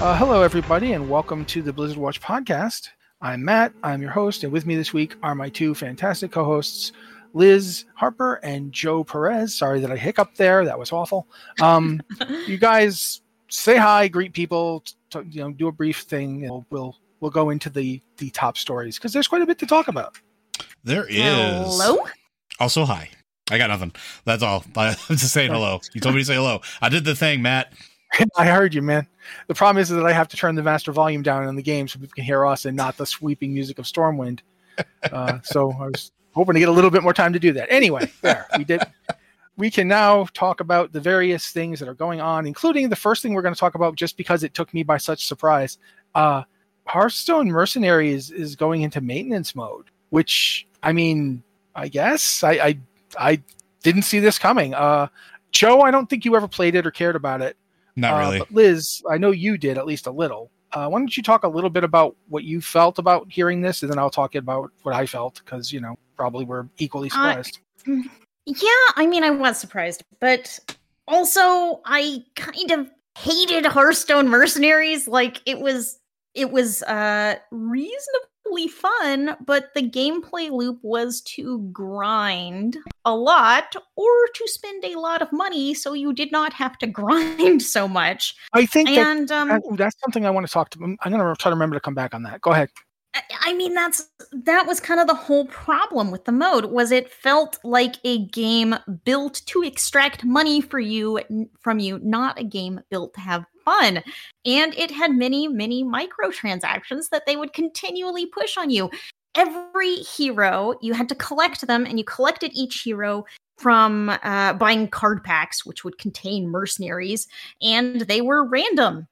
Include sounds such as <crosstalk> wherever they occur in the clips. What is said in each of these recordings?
Uh, hello, everybody, and welcome to the Blizzard Watch podcast. I'm Matt. I'm your host, and with me this week are my two fantastic co-hosts, Liz Harper and Joe Perez. Sorry that I hiccuped there; that was awful. Um, <laughs> you guys say hi, greet people, t- you know, do a brief thing. And we'll we'll, we'll go into the the top stories because there's quite a bit to talk about. There is. Hello? Also, hi. I got nothing. That's all. I'm just saying hello. You told me to say hello. I did the thing, Matt. <laughs> I heard you, man. The problem is that I have to turn the master volume down in the game so people can hear us and not the sweeping music of Stormwind. <laughs> Uh, so I was hoping to get a little bit more time to do that. Anyway, <laughs> there we did. We can now talk about the various things that are going on, including the first thing we're going to talk about, just because it took me by such surprise. Uh, Hearthstone Mercenaries is going into maintenance mode, which I mean, I guess I I, I didn't see this coming. Uh, Joe, I don't think you ever played it or cared about it. Not Uh, really. but Liz, I know you did at least a little. Uh, why don't you talk a little bit about what you felt about hearing this, and then I'll talk about what I felt because you know probably we're equally surprised. Yeah, I mean, I was surprised, but also I kind of hated Hearthstone Mercenaries. Like it was, it was uh reasonably fun, but the gameplay loop was to grind a lot or to spend a lot of money, so you did not have to <laughs> grind so much. I think that, And um, that- that's something I want to talk to. I'm going to try to remember to come back on that. Go ahead. I- I mean that's that was kind of the whole problem with the mode was it felt like a game built to extract money for you from you not a game built to have fun. And it had many many microtransactions that they would continually push on you. Every hero you had to collect them and you collected each hero from uh, buying card packs which would contain mercenaries and they were random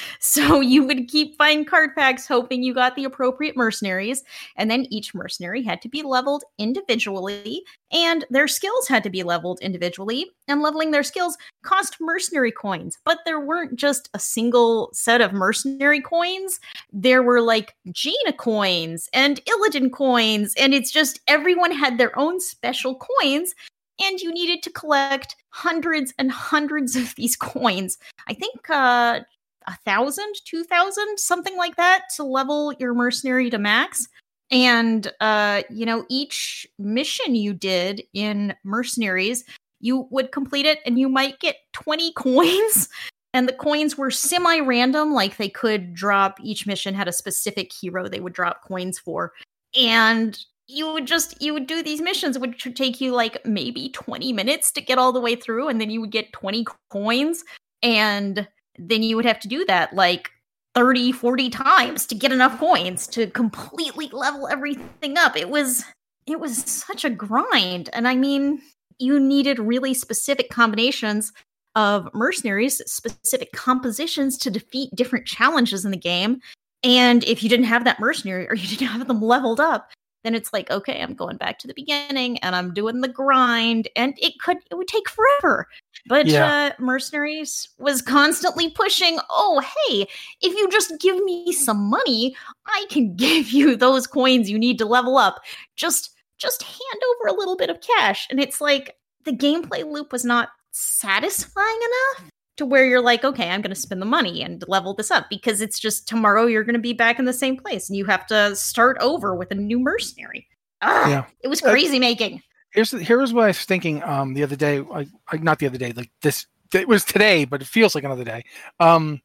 <laughs> so you would keep buying card packs hoping you got the appropriate mercenaries and then each mercenary had to be leveled individually and their skills had to be leveled individually and leveling their skills cost mercenary coins. But there weren't just a single set of mercenary coins. There were like Jaina coins and Illidan coins and it's just everyone had their own special coins and you needed to collect hundreds and hundreds of these <laughs> coins. I think uh a thousand, two thousand, something like that to level your mercenary to max. And uh, you know, each mission you did in mercenaries, you would complete it and you might get 20 <laughs> coins. And the coins were semi-random, like they could drop each mission had a specific hero they would drop coins for. And you would just you would do these missions which would take you like maybe 20 minutes to get all the way through and then you would get 20 coins and then you would have to do that like 30 40 times to get enough coins to completely level everything up. It was it was such a grind. And i mean you needed really specific combinations of mercenaries specific compositions to defeat different challenges in the game. And if you didn't have that mercenary or you didn't have them leveled up then it's like, okay, I'm going back to the beginning and I'm doing the grind. And it could, it would take forever. But Yeah. uh, Mercenaries was constantly pushing, oh, hey, if you just give me some money, I can <laughs> give you those coins you need to level up. Just, just hand over a little bit of cash. And it's like the gameplay loop was not satisfying enough to where you're like, okay, I'm going to spend the money and level this up because it's just tomorrow you're going to be back in the same place and you have to start over with a new mercenary. Ah, Yeah. it was Uh, crazy making. Here's here's what I was thinking um the other day. I, I not the other day, like this it was today, but it feels like another day. Um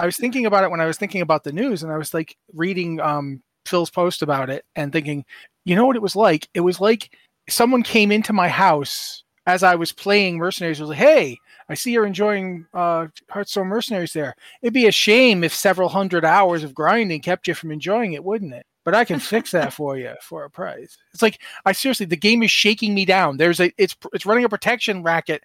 I was thinking about it when I was thinking about the news and I was like reading um Phil's post about it and thinking, you know what it was like? It was like someone came into my house as I was playing Mercenaries was like, "Hey, I see you're enjoying uh Hearthstone Mercenaries there. It'd be a shame if several hundred hours of grinding kept you from enjoying it, wouldn't it? But I can fix that for you <laughs> for a price." It's like I seriously, the game is shaking me down. There's a it's it's running a protection racket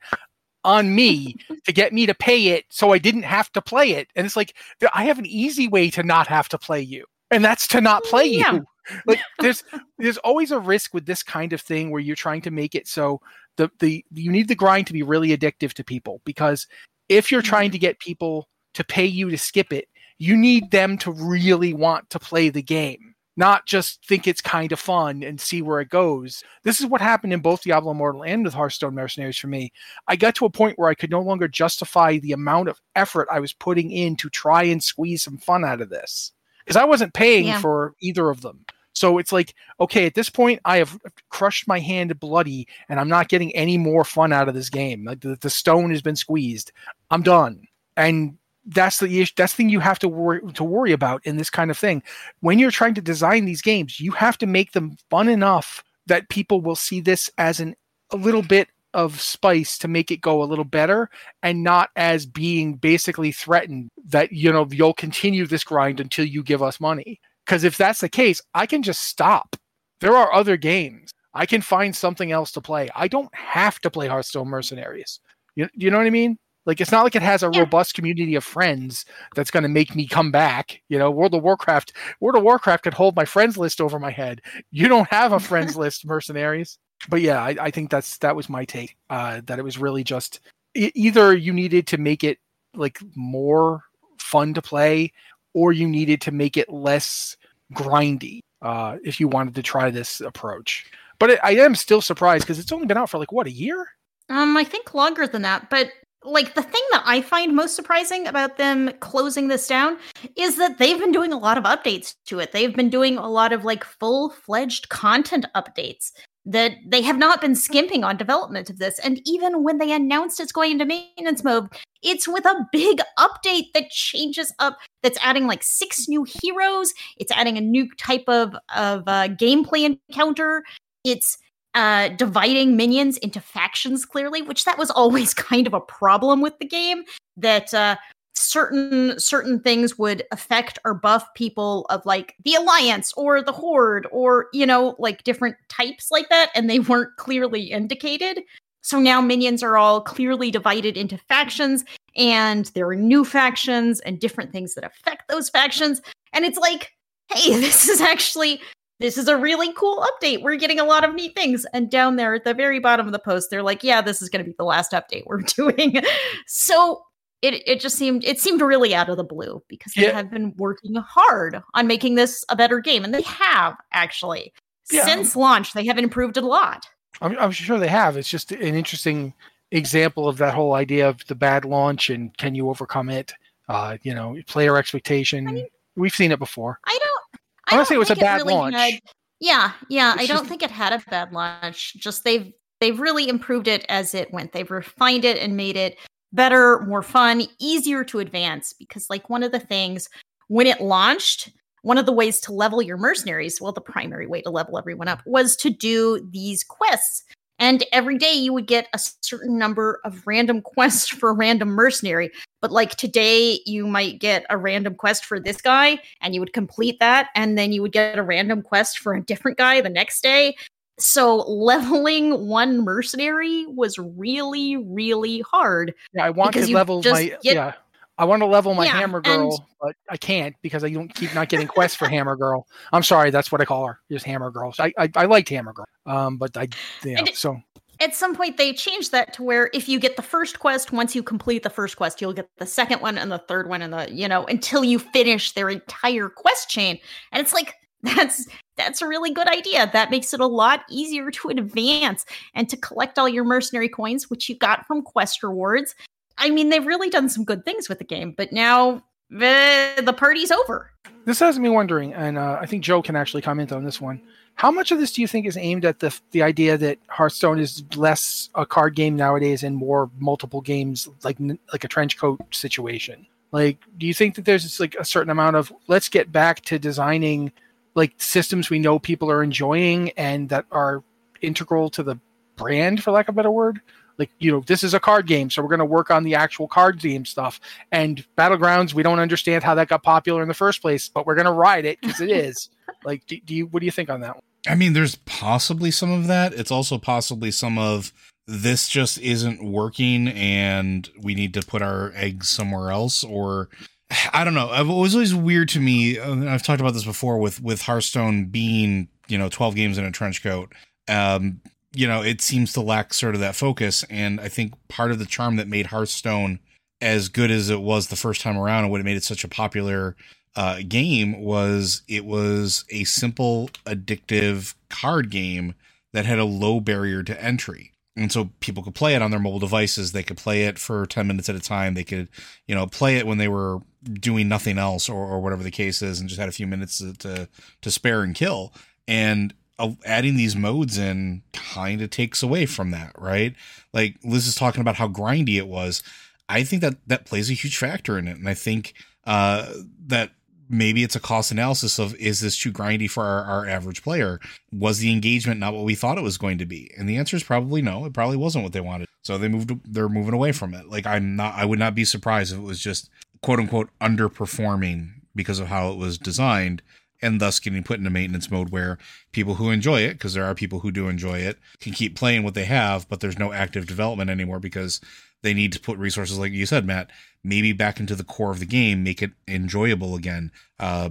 on me to get me to pay it, so I didn't have to play it. And it's like I have an easy way to not have to play you, and that's to not play Yeah. you. <laughs> Like <laughs> there's there's always a risk with this kind of thing where you're trying to make it so the the you need the grind to be really addictive to people because if you're trying to get people to pay you to skip it, you need them to really want to play the game, not just think it's kind of fun and see where it goes. This is what happened in both Diablo Immortal and with Hearthstone Mercenaries for me. I got to a point where I could no longer justify the amount of effort I was putting in to try and squeeze some fun out of this because I wasn't paying Yeah. for either of them. So it's like, okay, at this point, I have crushed my hand bloody, and I'm not getting any more fun out of this game. Like the, the stone has been squeezed. I'm done, and that's the. That's the thing you have to worry to worry about in this kind of thing. When you're trying to design these games, you have to make them fun enough that people will see this as an a little bit of spice to make it go a little better and not as being basically threatened that you know you'll continue this grind until you give us money because if that's the case i can just stop. There are other games. I can find something else to play. I don't have to play hearthstone mercenaries. You, you know what i mean? Like it's not like it has a Yeah. robust community of friends that's going to make me come back. You know world of warcraft world of warcraft could hold my friends list over my head. You don't have a friends <laughs> list mercenaries. But yeah I, I think that's that was my take uh that it was really just e- either you needed to make it like more fun to play or you needed to make it less grindy uh if you wanted to try this approach. But it, i am still surprised because it's only been out for like what a year? Um, I think longer than that, but like the thing that I find most surprising about them closing this down is that they've been doing a lot of updates to it. They've been doing a lot of like full-fledged content updates that they have not been skimping on development of this. And even when they announced it's going into maintenance mode, it's with a big update that changes up that's adding like six new heroes, it's adding a new type of of uh, gameplay encounter. It's uh, dividing minions into factions clearly, which that was <laughs> always kind of a problem with the game. That uh, certain certain things would affect or buff people of like the alliance or the horde or you know like different types like that, and they weren't clearly indicated. So now minions are all clearly divided into factions, and there are new factions and different things that affect those factions. And it's like, hey, <laughs> this is actually this is a really cool update. We're getting a lot of neat things. And down there at the very bottom of the post, they're like, yeah, this is going to be the last update we're <laughs> doing. so it, it just seemed it seemed really out of the blue because they Yeah. have been working hard on making this a better game and they have actually. Yeah. since launch they have improved it a lot. I'm, I'm sure they have. It's just an interesting example of that whole idea of the bad launch and can you overcome it? Uh you know player expectation. We've seen it before. I don't I wanna say it was a bad launch. had- yeah yeah It's i don't just- think it had a bad launch. Just they've they've really improved it as it went. They've refined it and made it better more fun easier to advance because like one of the things when it launched one of the ways to level your mercenaries well the primary way to level everyone up was to do these quests. And every day you would get a certain number of random <laughs> quests for a random mercenary. But like today you might get a random quest for this guy and you would complete that. And then you would get a random quest for a different guy the next day so leveling one mercenary was really really hard yeah i want to level just my yeah I want to level my Yeah, Hammer and- Girl, but I can't because I don't keep not getting quests for Hammer Girl. I'm sorry, that's what I call her, just Hammer Girl. So I, I I liked Hammer Girl, um, but I you know, And it- so At some point, they changed that to where if you get the first quest, once you complete the first quest, you'll get the second one and the third one, and the you know until you finish their entire quest chain. And it's like that's that's a really good idea. That makes it a lot easier to advance and to collect all your mercenary coins, which you got from quest rewards. I mean, they've really done some good things with the game, but now the, the party's over. this has me wondering, and uh, I think Joe can actually comment on this one. How much of this do you think is aimed at the the idea that Hearthstone is less a card game nowadays and more multiple games, like like a trench coat situation? Like, do you think that there's like a certain amount of let's get back to designing like systems we know people are enjoying and that are integral to the brand, for lack of a better word? Like, you know, this is a card game, so we're going to work on the actual card game stuff. And Battlegrounds, we don't understand how that got popular in the first place, but we're going to ride it because it <laughs> is. like, do, do you? What do you think on that one? I mean, there's possibly some of that. It's also possibly some of this just isn't working and we need to put our eggs somewhere else or <sighs> I don't know. It was always weird to me. I've talked about this before with with Hearthstone being, you know, 12 games in a trench coat. Um, you know, it seems to lack sort of that focus and I think part of the charm that made Hearthstone as good as it was the first time around and what made it such a popular uh, game was it was a simple, addictive card game that had a low barrier to entry. And so people could play it on their mobile devices. They could play it for 10 minutes at a time. They could, you know, play it when they were doing nothing else or, or whatever the case is and just had a few minutes to, to, to spare and kill. And uh, adding these modes in kind of takes away from that, right? Like Liz is talking about how grindy it was. I think that that plays a huge factor in it. And I think uh, that maybe it's a cost analysis of is this too grindy for our, our average player? Was the engagement not what we thought it was going to be? And the answer is probably no. It probably wasn't what they wanted. So they moved. They're moving away from it. Like I'm not. I would not be surprised if it was just quote unquote underperforming because of how it was designed. And thus getting put into maintenance mode where people who enjoy it, because there are people who do enjoy it, can keep playing what they have, but there's no active development anymore because they need to put resources, like you said, Matt, maybe back into the core of the game, make it enjoyable again. Uh,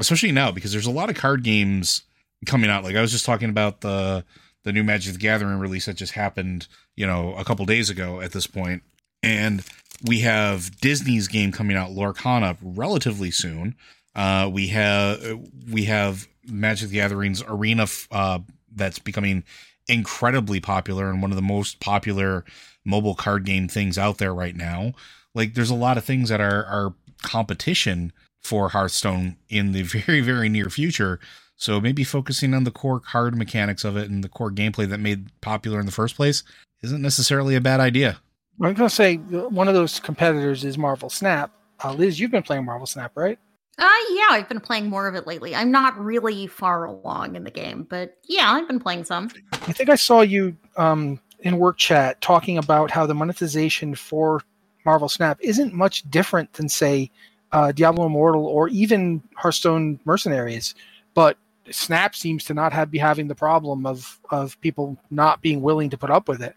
especially now because there's a lot of card games coming out. Like I was just talking about the the new Magic the Gathering release that just happened, you know, a couple days ago at this point, and we have Disney's game coming out, Lorcana, relatively soon. Uh, we have we have Magic the Gathering's Arena uh, that's becoming incredibly popular and one of the most popular mobile card game things out there right now. Like there's a lot of things that are are competition for Hearthstone in the <laughs> very very near future. So maybe focusing on the core card mechanics of it and the core gameplay that made popular in the first place isn't necessarily a bad idea. I'm going to say one of those competitors is Marvel Snap. Uh, Liz, you've been playing Marvel Snap, right? Uh yeah, I've been playing more of it lately. I'm not really far along in the game, but yeah, I've been playing some. I think I saw you um, in work chat talking about how the monetization for Marvel Snap isn't much different than, say, uh, Diablo Immortal or even Hearthstone Mercenaries, but Snap seems to not have be having the problem of of people not being willing to put up with it.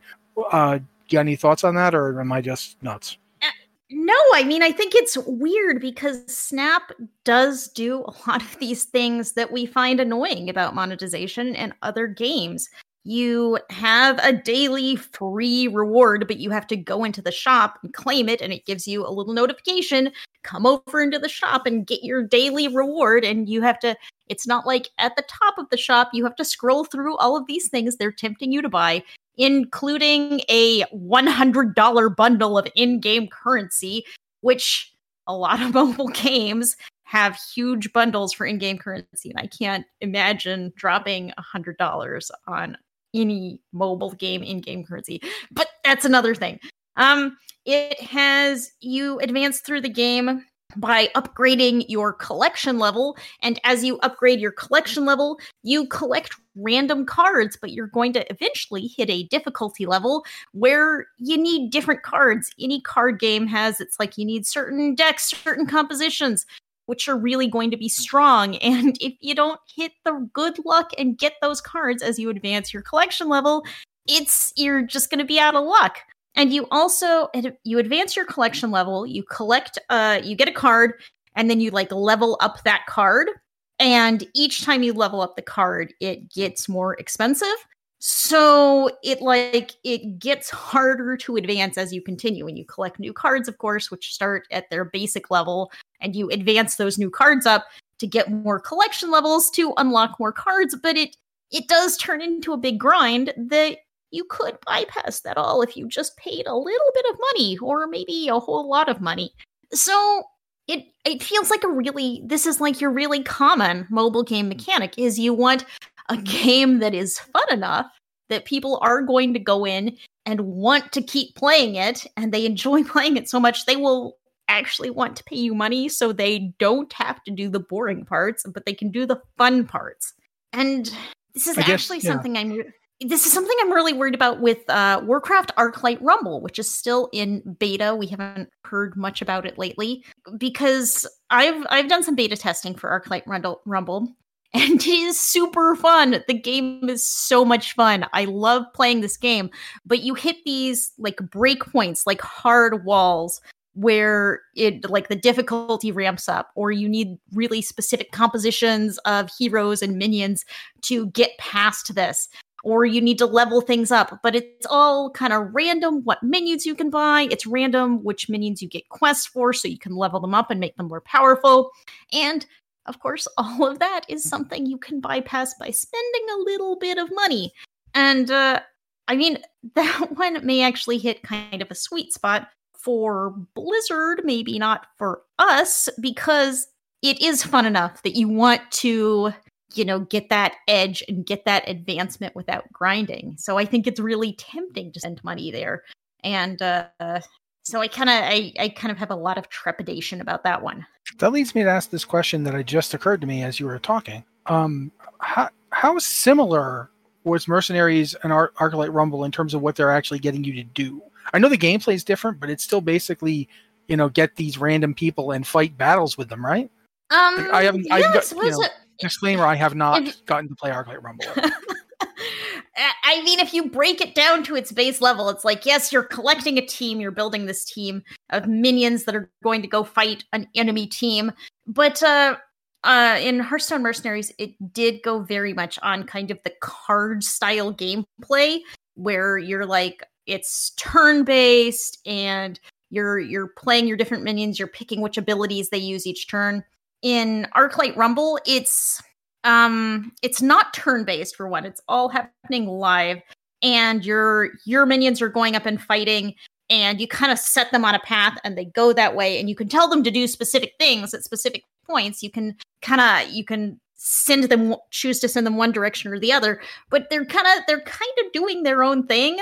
Uh, do you got any thoughts on that, or am I just nuts? No, I mean, I think it's weird because Snap does do a lot of these things that we find annoying about monetization and other games. You have a daily free reward, but you have to go into the shop and claim it, and it gives you a little notification. Come over into the shop and get your daily reward. And you have to, it's not like at the top of the shop, you have to scroll through all of these things they're tempting you to buy including a $100 bundle of in game currency, which a lot of <laughs> mobile games have huge bundles for in game currency. And I can't imagine dropping $100 on any mobile game in game currency. But that's another thing. Um, it has you advance through the game by upgrading your collection level. And as you upgrade your collection level, you collect random cards, but you're going to eventually hit a difficulty level where you need different cards. Any card game has it's like you need certain decks, certain compositions, which are really going to be strong. And if you don't hit the good luck and get those cards as you advance your collection level, it's you're just going to be out of luck. and you also you advance your collection level. You collect, uh, you get a card, and then you like level up that card. And each time you level up the card, it gets more expensive. So it like it gets harder to advance as you continue and you collect new cards of course which start at their basic level and you advance those new cards up to get more collection levels to unlock more cards but it it does turn into a big grind that you could bypass that all if you just paid a little bit of money or maybe a whole lot of money. So it it feels like a really this is like your really common mobile game mechanic is you want a game that is fun enough that people are going to go in and want to keep playing it and they enjoy <laughs> playing it so much they will actually want to pay you money so they don't have to do the boring parts but they can do the fun parts and this is actually yeah. something i'm this is something i'm really worried about with uh, warcraft arclight rumble which is still in beta we haven't heard much about it lately because i've i've done some beta testing for arclight rumble <laughs> and it is super fun. The game is so much fun. I love playing this game, but you hit these like break points, like hard walls where it like the difficulty ramps up or you need really specific compositions of heroes and minions to get past this or you need to level things up but it's all kind of random what minions you can buy it's random which minions you get quests for so you can level them up and make them more powerful and of course, <laughs> all of that is something you can bypass by spending a little bit of money. And uh, I mean, <laughs> that one may actually hit kind of a sweet spot for Blizzard, maybe not for us, because it is fun enough that you want to, you know, get that edge and get that advancement without grinding. So I think it's really tempting to spend money there. And uh, so I kind of I, I kind of have a lot of trepidation about that one. That leads me to ask this question that I just occurred to me as you were talking. Um, how how similar was Mercenaries and Ar- Arclight Rumble in terms of what they're actually getting you to do? I know the gameplay is different, but it's still basically you know get these random people and fight battles with them, right? Um, like I haven't. I got, you know, disclaimer: I have not gotten to play Arclight Rumble. <laughs> I mean, if you break it down to its base level, it's like, yes, you're collecting a team, you're building this team of minions that are going to go fight an enemy team. But uh, uh, in Hearthstone Mercenaries, it did go very much on kind of the card style gameplay where you're like, it's turn based and you're you're playing your different minions, you're picking which abilities they use each turn. In Arclight Rumble, it's um it's not turn based for one it's all happening live and your your minions are going up and fighting and you kind of set them on a path and they go that way and you can tell them to do specific things at specific points you can kind of you can send them choose to send them one direction or the other but they're kind of they're kind of doing their own thing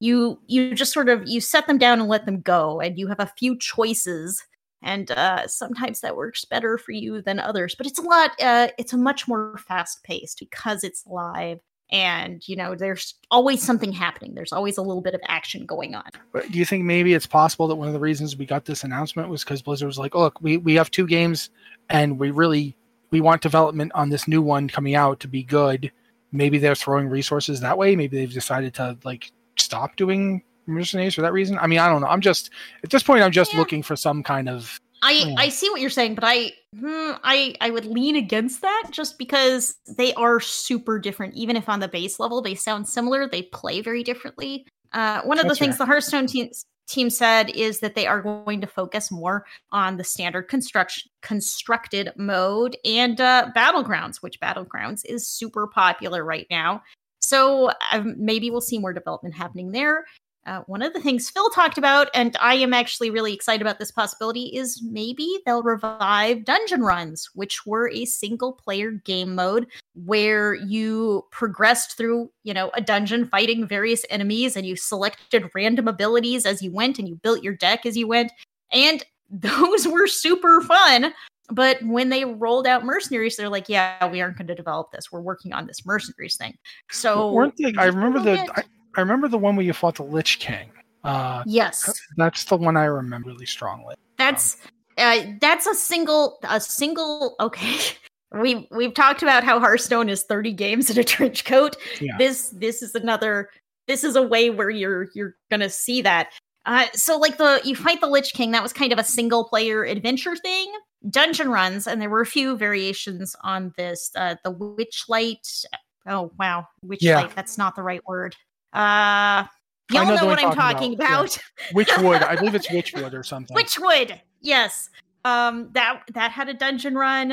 you you just sort of you set them down and let them go and you have a few choices and uh, sometimes that works better for you than others but it's a lot uh, it's a much more fast paced because it's live and you know there's always something happening. There's always a little bit of action going on. But do you think maybe it's possible that one of the reasons we got this announcement was because blizzard was like look we, we have two games and we really we want development on this new one coming out to be good. Maybe they're throwing resources that way. Maybe they've decided to like stop doing mercenaries for that reason? I mean, I don't know. I'm just at this point, I'm just yeah. looking for some kind of. I I see what you're saying, but I hmm, I I would lean against that just because they are super different. Even if on the base level they sound similar, they play very differently. Uh, one of That's the things right. the Hearthstone team team said is that they are going to focus more on the standard construction constructed mode and uh, battlegrounds, which battlegrounds is super popular right now. So um, maybe we'll see more development happening there. Uh, one of the things Phil talked about, and I am actually really excited about this possibility, is maybe they'll revive dungeon runs, which were a single player game mode where you progressed through, you know, a dungeon fighting various enemies and you selected random abilities as you went and you built your deck as you went. And <laughs> those were super fun. But when they rolled out mercenaries, they're like, yeah, we aren't going to develop this. We're working on this mercenaries thing. So, weren't they, I remember the. I, I remember the one where you fought the Lich King. Uh, yes, that's the one I remember really strongly. That's um, uh, that's a single a single. Okay, <laughs> we we've talked about how Hearthstone is thirty games in a trench coat. Yeah. This this is another. This is a way where you're you're gonna see that. Uh, so like the you fight the Lich King, that was kind of a single player adventure thing. Dungeon runs, and there were a few variations on this. Uh, the Witchlight. Oh wow, Witchlight. Yeah. That's not the right word. Uh, y'all know know, what I'm talking talking about, about. Witchwood. <laughs> I believe it's Witchwood or something. Witchwood. Yes. Um that that had a dungeon run.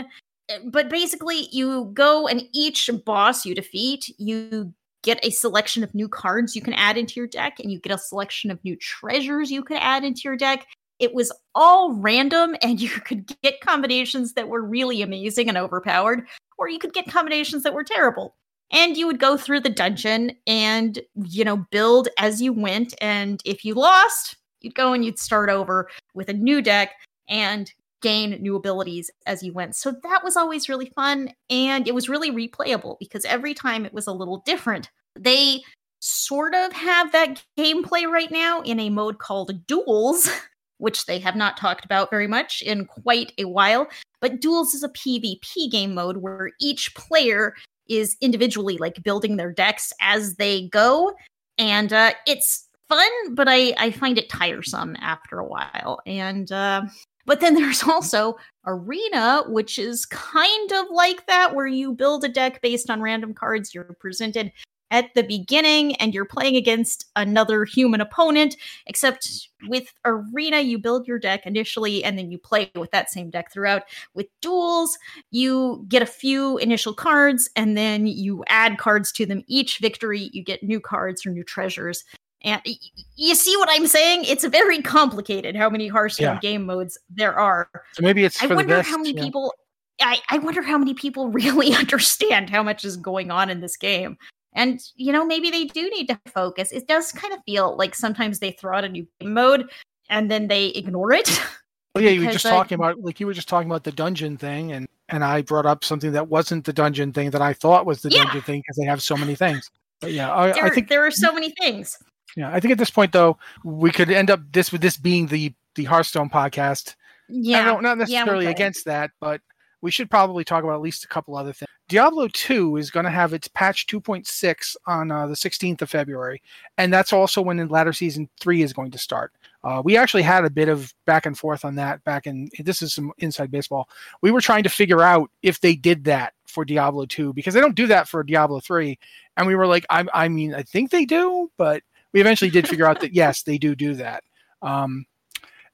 Uh, But basically you go and each boss you defeat, you get a selection of new cards you can add into your deck and you get a selection of new treasures you could add into your deck. It was all random and <laughs> you could get combinations that were really amazing and overpowered or you could get combinations that were terrible. And you would go through the dungeon and you know build as you went and if you lost, you'd go and you'd start over with a new deck and gain new abilities as you went. So that was always really fun and it was really replayable because every time it was a little different. They sort of have that gameplay right now in a mode called Duels, <laughs> which they have not talked about very much in quite a while. But Duels is a PvP game mode where each player is individually like building their decks as they go. And uh, it's fun, but I, I find it tiresome after a while. And uh, but then <laughs> there's also Arena, which is kind of like that, where you build a deck based on random cards you're presented at the beginning and you're playing against another human opponent. Except with Arena, you build your deck initially and then you play with that same deck throughout. With duels, you get a few initial cards and then you add cards to them. Each victory, you get new cards or new treasures. And you see what I'm saying? It's very complicated how many Hearthstone Yeah. game modes there are. So maybe it's I wonder best. how many yeah. people I, I wonder how many people <laughs> really understand how much is going on in this game. And you know, maybe they do need to focus. It does kind of feel like sometimes they throw out a new game mode and then they ignore it. <laughs> Well, yeah, you were just talking about like you were just talking about the dungeon thing, and and I brought up something that wasn't the dungeon thing that I thought was the Yeah. dungeon thing because they have so many things. But yeah, I, there, I think there are so many things. yeah, I think at this point though we could end up this with this being the the Hearthstone podcast. Yeah. I don't, not Yeah, we necessarily against that, but we should probably talk about at least a couple other things. Diablo 2 is going to have its patch 2.6 on uh, the 16th of February, and that's also when the ladder season 3 is going to start. Uh, we actually had a bit of back and forth on that back in this is some inside baseball. We were trying to figure out if they did that for Diablo 2 because they don't do that for Diablo 3, and we were like, I, I mean, I think they do, but we eventually did figure out that <laughs> yes, they do do that. Um,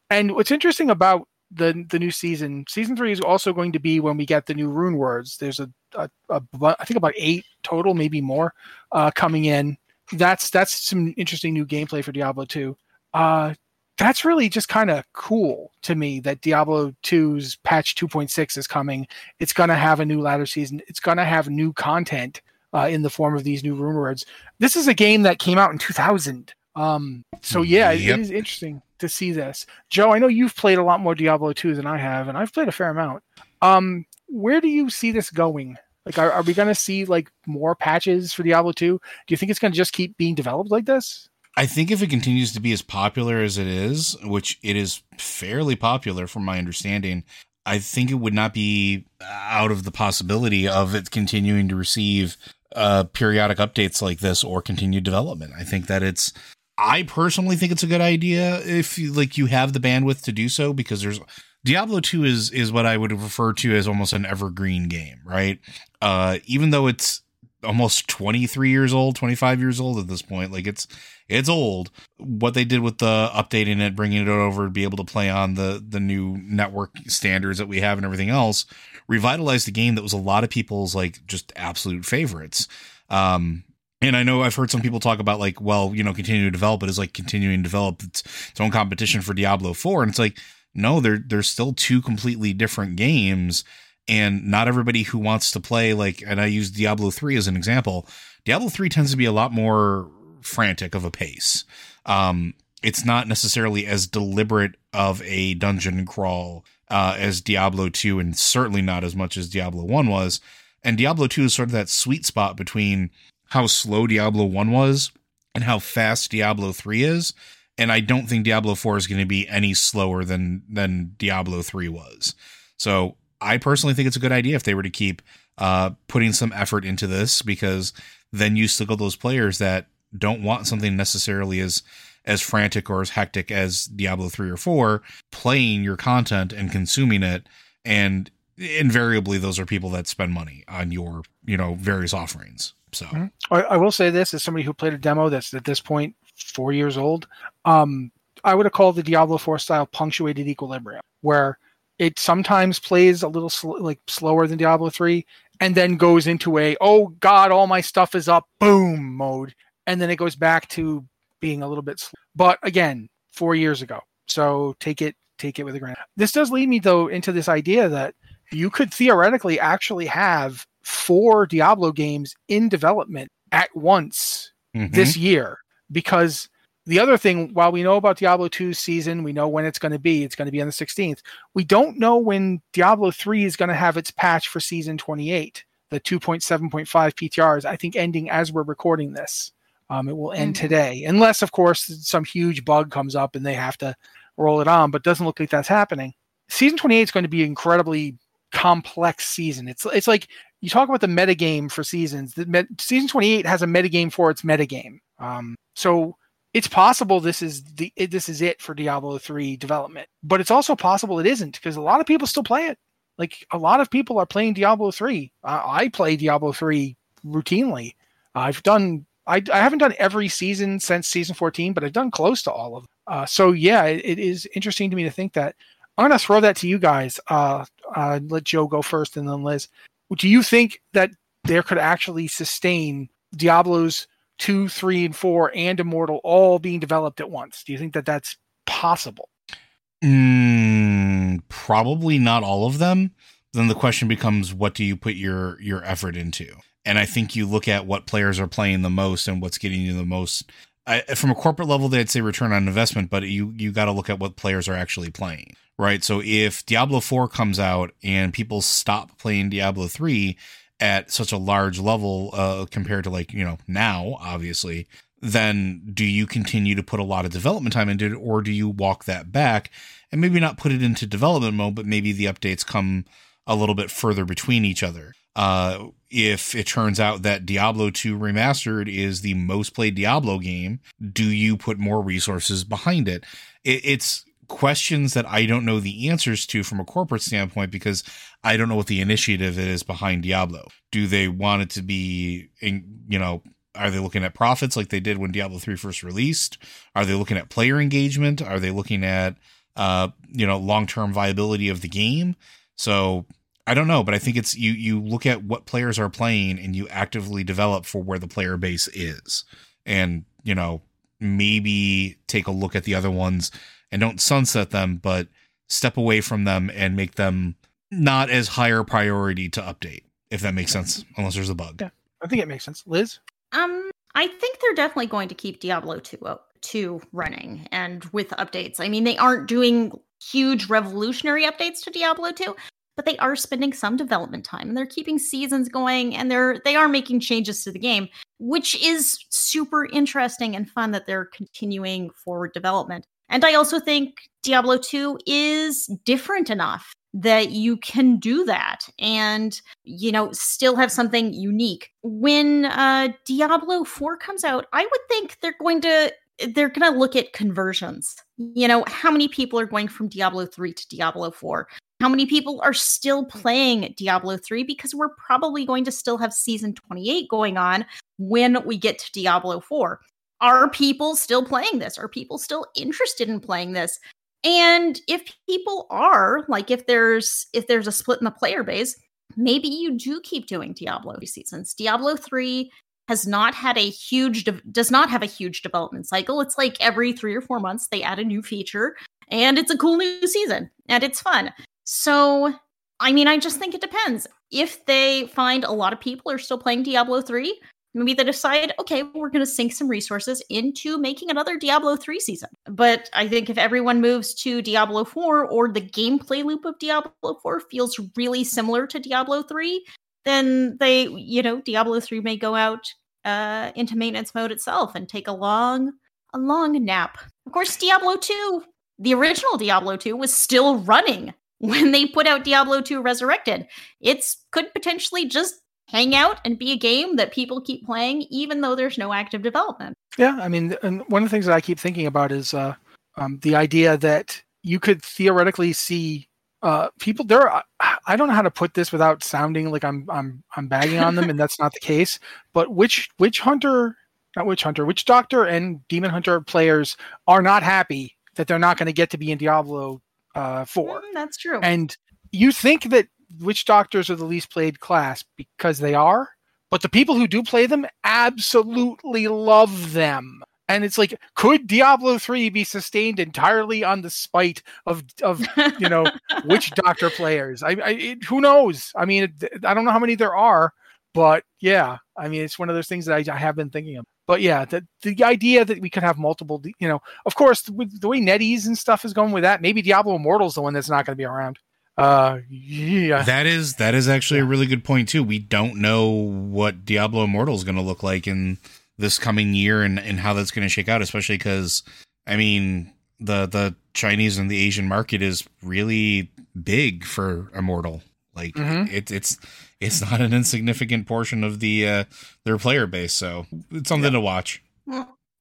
and what's interesting about the the new season, season three is also going to be when we get the new rune words. There's a, a, a I think about eight total, maybe more, uh, coming in. That's that's some interesting new gameplay for Diablo two. Uh, that's really just kind of cool to me that Diablo 2's patch 2.6 is coming. It's going to have a new ladder season. It's going to have new content uh, in the form of these new rune words. This is a game that came out in 2000. Um, so yeah, Yep. it is interesting to see this. Joe, I know you've played a lot more Diablo 2 than I have, and I've played a fair amount. Um, where do you see this going? Like, are, are we going to see like more patches for Diablo 2? Do you think it's going to just keep being developed like this? I think if it continues to be as popular as it is, which it is fairly popular from my understanding, I think it would not be out of the possibility of it continuing to receive uh, periodic updates like this or continued development. I think that it's. I personally think it's a good idea if you like you have the bandwidth to do so because there's Diablo 2 is is what I would refer to as almost an evergreen game, right? Uh even though it's almost 23 years old, 25 years old at this point, like it's it's old. What they did with the updating it, bringing it over to be able to play on the the new network standards that we have and everything else, revitalized the game that was a lot of people's like just absolute favorites. Um, and I know I've heard some people talk about like, well, you know, continue to develop it is like continuing to develop its, its own competition for Diablo 4. And it's like, no, they're they're still two completely different games. And not everybody who wants to play like, and I use Diablo 3 as an example. Diablo 3 tends to be a lot more frantic of a pace. Um, it's not necessarily as deliberate of a dungeon crawl uh, as Diablo 2, and certainly not as much as Diablo 1 was. And Diablo 2 is sort of that sweet spot between how slow Diablo 1 was and how fast Diablo 3 is. And I don't think Diablo 4 is going to be any slower than than Diablo 3 was. So I personally think it's a good idea if they were to keep uh, putting some effort into this because then you still got those players that don't want something necessarily as as frantic or as hectic as Diablo 3 or 4 playing your content and consuming it and invariably those are people that spend money on your, you know, various offerings. So mm-hmm. I, I, will say this as somebody who played a demo that's at this point 4 years old. Um I would have called the Diablo 4 style punctuated equilibrium where it sometimes plays a little sl- like slower than Diablo 3 and then goes into a oh god all my stuff is up boom mode and then it goes back to being a little bit slow. but again 4 years ago so take it take it with a grain this does lead me though into this idea that you could theoretically actually have four Diablo games in development at once mm-hmm. this year because the other thing, while we know about Diablo 2's season, we know when it's going to be. It's going to be on the 16th. We don't know when Diablo 3 is going to have its patch for season 28, the 2.7.5 PTRs, I think ending as we're recording this. Um, it will end mm-hmm. today, unless, of course, some huge bug comes up and they have to roll it on, but doesn't look like that's happening. Season 28 is going to be an incredibly complex season. It's it's like you talk about the metagame for seasons. The met, season 28 has a metagame for its metagame. Um, so it's possible this is the this is it for Diablo 3 development, but it's also possible it isn't because a lot of people still play it. Like a lot of people are playing Diablo 3. Uh, I play Diablo 3 routinely. I've done I, I haven't done every season since season 14, but I've done close to all of them. Uh, so yeah, it, it is interesting to me to think that I'm going to throw that to you guys. Uh, uh, let Joe go first and then Liz. Do you think that there could actually sustain Diablo's two, three, and four, and Immortal all being developed at once? Do you think that that's possible? Mm, probably not all of them. Then the question becomes, what do you put your your effort into? And I think you look at what players are playing the most and what's getting you the most. I, from a corporate level, they'd say return on investment, but you you got to look at what players are actually playing, right? So if Diablo Four comes out and people stop playing Diablo Three, at such a large level uh, compared to like you know now obviously then do you continue to put a lot of development time into it or do you walk that back and maybe not put it into development mode but maybe the updates come a little bit further between each other uh, if it turns out that Diablo 2 Remastered is the most played Diablo game, do you put more resources behind it? it it's questions that I don't know the answers to from a corporate standpoint because I don't know what the initiative is behind Diablo. Do they want it to be, in, you know, are they looking at profits like they did when Diablo 3 first released? Are they looking at player engagement? Are they looking at, uh, you know, long term viability of the game? So I don't know, but I think it's you. You look at what players are playing and you actively develop for where the player base is, and you know maybe take a look at the other ones and don't sunset them, but step away from them and make them not as higher priority to update, if that makes sense, unless there's a bug. Yeah, I think it makes sense. Liz? Um, I think they're definitely going to keep Diablo 2, 2 running and with updates. I mean, they aren't doing huge revolutionary updates to Diablo 2, but they are spending some development time and they're keeping seasons going and they're they are making changes to the game, which is super interesting and fun that they're continuing forward development. And I also think Diablo 2 is different enough that you can do that and you know still have something unique. When uh diablo 4 comes out i would think they're going to they're going to look at conversions. You know how many people are going from diablo 3 to diablo 4 how many people are still playing diablo 3 because we're probably going to still have season 28 going on when we get to diablo 4 are people still playing this? Are people still interested in playing this? And if people are, like if there's if there's a split in the player base, maybe you do keep doing Diablo seasons. Diablo 3 has not had a huge de- does not have a huge development cycle. It's like every 3 or 4 months they add a new feature and it's a cool new season and it's fun. So, I mean, I just think it depends. If they find a lot of people are still playing Diablo 3, maybe they decide, okay, we're going to sink some resources into making another Diablo 3 season. But I think if everyone moves to Diablo 4 or the gameplay loop of Diablo 4 feels really similar to Diablo 3, then they, you know, Diablo 3 may go out uh, into maintenance mode itself and take a long, a long nap. Of course, Diablo 2, the original Diablo 2 was still running <laughs> when they put out Diablo 2 Resurrected. It's could potentially just hang out and be a game that people keep playing, even though there's no active development. Yeah, I mean, and one of the things that I keep thinking about is uh, um, the idea that you could theoretically see uh, people there. Are, I don't know how to put this without sounding like I'm I'm I'm bagging on them, and that's not the case. But which witch hunter, not witch hunter, witch doctor, and demon hunter players are not happy that they're not going to get to be in Diablo uh, four. Mm, that's true. And you think that witch doctors are the least played class because they are, but the people who do play them absolutely love them. And it's like, could Diablo three be sustained entirely on the spite of of you know <laughs> witch doctor players? I, I it, who knows? I mean, it, I don't know how many there are, but yeah, I mean, it's one of those things that I, I have been thinking of. But yeah, the the idea that we could have multiple, you know, of course, with the way NetEase and stuff is going with that, maybe Diablo Immortal's the one that's not going to be around. Uh, yeah, That is that is actually a really good point too. We don't know what Diablo Immortal is going to look like in this coming year and and how that's going to shake out, especially because I mean the the Chinese and the Asian market is really big for Immortal. Like Mhm. it, it's it's not an insignificant portion of the uh their player base, so it's something to watch.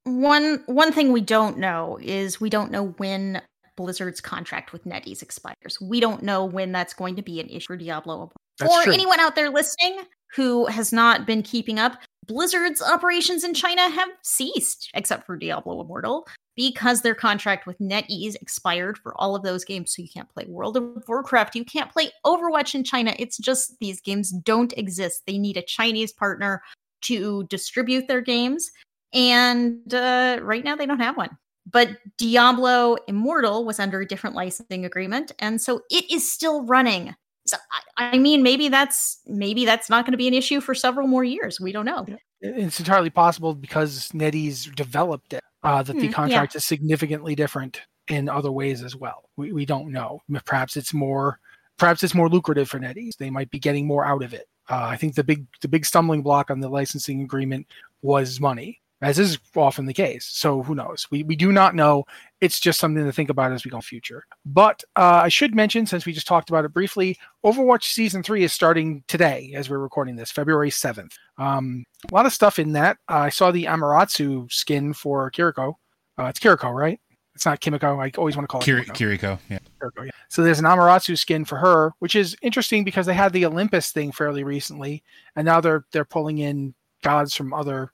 One one thing we don't know is we don't know when Blizzard's contract with NetEase expires. We don't know when that's going to be an issue for Diablo. That's or true. anyone out there listening who has not been keeping up, Blizzard's operations in China have ceased, except for Diablo Immortal, because their contract with NetEase expired for all of those games. So you can't play World of Warcraft, you can't play Overwatch in China. It's just these games don't exist. They need a Chinese partner to distribute their games. And uh, right now, they don't have one. But Diablo Immortal was under a different licensing agreement, and so it is still running. So I, I mean, maybe that's maybe that's not going to be an issue for several more years. We don't know. it's entirely possible because NetEase developed it uh, that the Hmm, yeah. contract is significantly different in other ways as well. We, we don't know. Perhaps it's more perhaps it's more lucrative for NetEase. They might be getting more out of it. Uh, I think the big the big stumbling block on the licensing agreement was money, as is often the case. So who knows? We we do not know. It's just something to think about as we go future. But uh, I should mention, since we just talked about it briefly, Overwatch season three is starting today as we're recording this, February seventh. Um, a lot of stuff in that. Uh, I saw the Amaterasu skin for Kiriko. Uh, it's Kiriko, right? It's not Kimiko. I always want to call it Kimiko. Kiriko, yeah. Kiriko, yeah. So there's an Amaterasu skin for her, which is interesting because they had the Olympus thing fairly recently, and now they're they're pulling in gods from other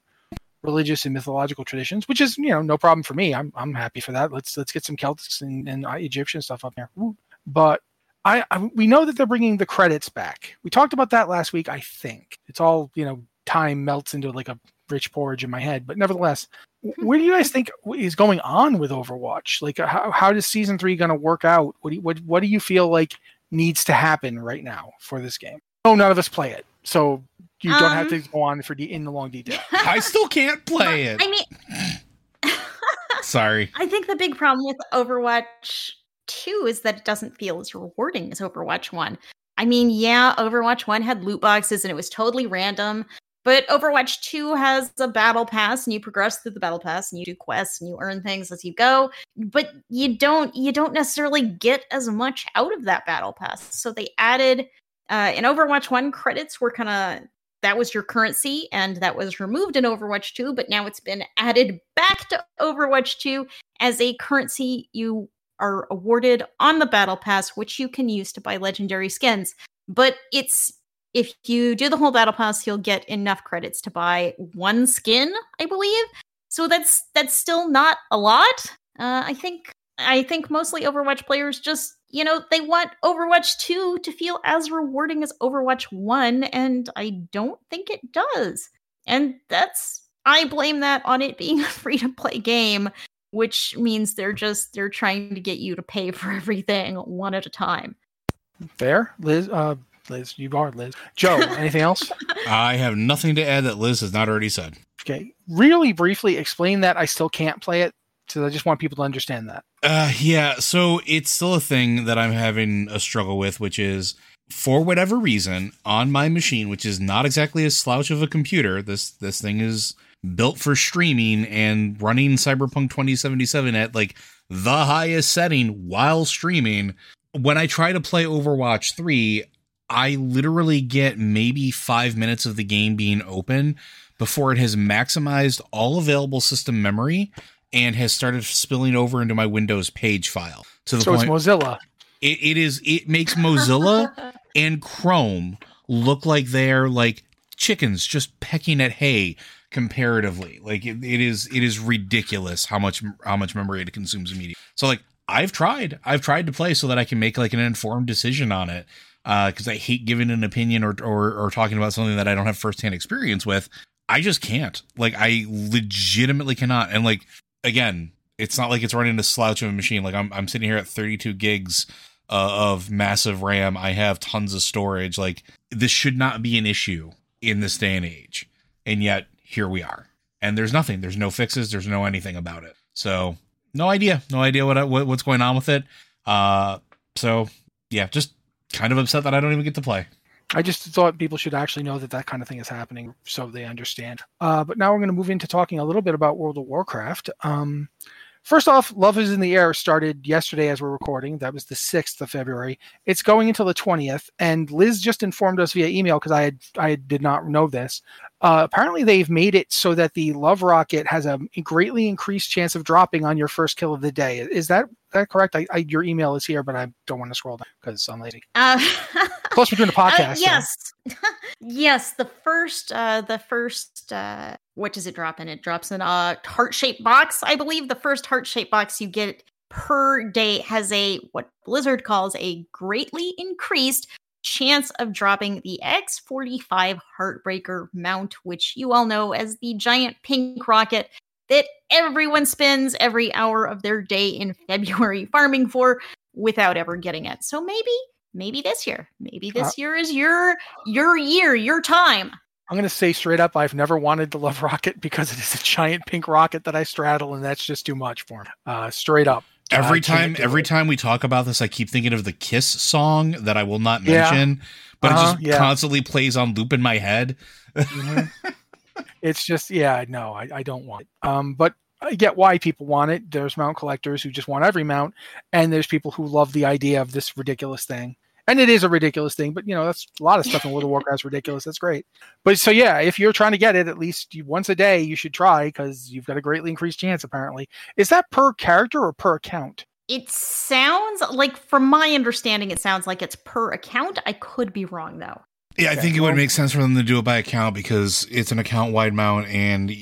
religious and mythological traditions, which is you know no problem for me. I'm I'm happy for that. Let's let's get some Celtics and, and uh, Egyptian stuff up there. But I, I we know that they're bringing the credits back. We talked about that last week. I think it's all you know. Time melts into like a rich porridge in my head, but nevertheless, w- where do you guys think is going on with Overwatch? Like, how how is season three going to work out? What do you, what what do you feel like needs to happen right now for this game? Oh, none of us play it, so you don't have to Um, go on for the in the long detail. <laughs> I still can't play it. I mean, <laughs> Sorry. I think the big problem with Overwatch 2 is that it doesn't feel as rewarding as Overwatch 1. I mean, yeah, Overwatch 1 had loot boxes and it was totally random, but Overwatch 2 has a battle pass and you progress through the battle pass and you do quests and you earn things as you go, but you don't you don't necessarily get as much out of that battle pass. So they added uh in Overwatch 1 credits were kind of that was your currency and that was removed in Overwatch 2, but now it's been added back to Overwatch 2 as a currency you are awarded on the battle pass which you can use to buy legendary skins. But it's if you do the whole battle pass, you'll get enough credits to buy one skin, I believe. So that's that's still not a lot. Uh, I think I think mostly Overwatch players just you know they want Overwatch 2 to feel as rewarding as Overwatch 1 and I don't think it does. And that's I blame that on it being <laughs> a free to play game, which means they're just they're trying to get you to pay for <laughs> everything one at a time. Fair, Liz. Uh, Liz, you are Liz. Joe, <laughs> anything else? I have nothing to add that Liz has not already said. Okay, really briefly explain that. I still can't play it, so I just want people to understand that. Uh, yeah, so it's still a thing that I'm having a struggle with, which is for whatever reason on my machine, which is not exactly a slouch of a computer. This this thing is built for streaming and running Cyberpunk 2077 at like the highest setting while streaming. When I try to play Overwatch 3, I literally get maybe five minutes of the game being open before it has maximized all available system memory and has started spilling over into my Windows page file to the so point it's Mozilla. it, it is it makes Mozilla <laughs> and Chrome look like they're like chickens just pecking at hay comparatively. Like it, it is it is ridiculous how much how much memory it consumes immediately. So like I've tried I've tried to play so that I can make like an informed decision on it uh, because I hate giving an opinion or, or or talking about something that I don't have firsthand experience with. I just can't. Like I legitimately cannot. And like again, it's not like it's running a slouch of a machine. Like I'm I'm sitting here at 32 gigs uh, of massive RAM. I have tons of storage. Like this should not be an issue in this day and age. And yet here we are. And there's nothing. There's no fixes. There's no anything about it. So no idea. No idea what, what what's going on with it. Uh, so yeah, just kind of upset that I don't even get to play. I just thought people should actually know that that kind of thing is happening so they understand. Uh, but now we're going to move into talking a little bit about World of Warcraft. Um, First off, Love is in the Air started yesterday as we're recording. That was the 6th of February. It's going until the 20th. And Liz just informed us via email because I had I did not know this. Uh, apparently, they've made it so that the Love Rocket has a greatly increased chance of dropping on your first kill of the day. Is that that correct? I, I your email is here, but I don't want to scroll down because I'm lazy. Uh, <laughs> Plus, we're doing a podcast. uh, yes, <laughs> yes. The first, uh, the first, uh, what does it drop in? It drops in a heart shaped box, I believe. The first heart shaped box you get per day has a what Blizzard calls a greatly increased chance of dropping the X45 Heartbreaker mount, which you all know as the giant pink rocket that everyone spends every hour of their day in <laughs> February farming for without ever getting it. So maybe, maybe this year, maybe this Uh, year is your your year, your time. I'm going to say straight up, I've never wanted the Love Rocket <laughs> because it is a giant pink rocket that I straddle, and that's just too much for me. Uh, straight up. Every time, every it. time we talk about this, I keep thinking of the Kiss song that I will not Yeah. mention, but Uh-huh, it just yeah. constantly plays on loop in my head. Mhm. <laughs> it's just, yeah, no, I, I don't want it. Um, but I get why people want it. There's mount collectors who just want every mount, and there's people who love the idea of this ridiculous thing. And it is a ridiculous thing, but you know, that's a lot of stuff in World of Warcraft is ridiculous. That's great. But so yeah, if you're trying to get it, at least you, once a day, you should try because you've got a greatly increased chance. Apparently, is that per character or per account? It sounds like, from my understanding, it sounds like it's per account. I could be wrong though. Yeah, I think it would make sense for them to do it by account because it's an account wide mount, and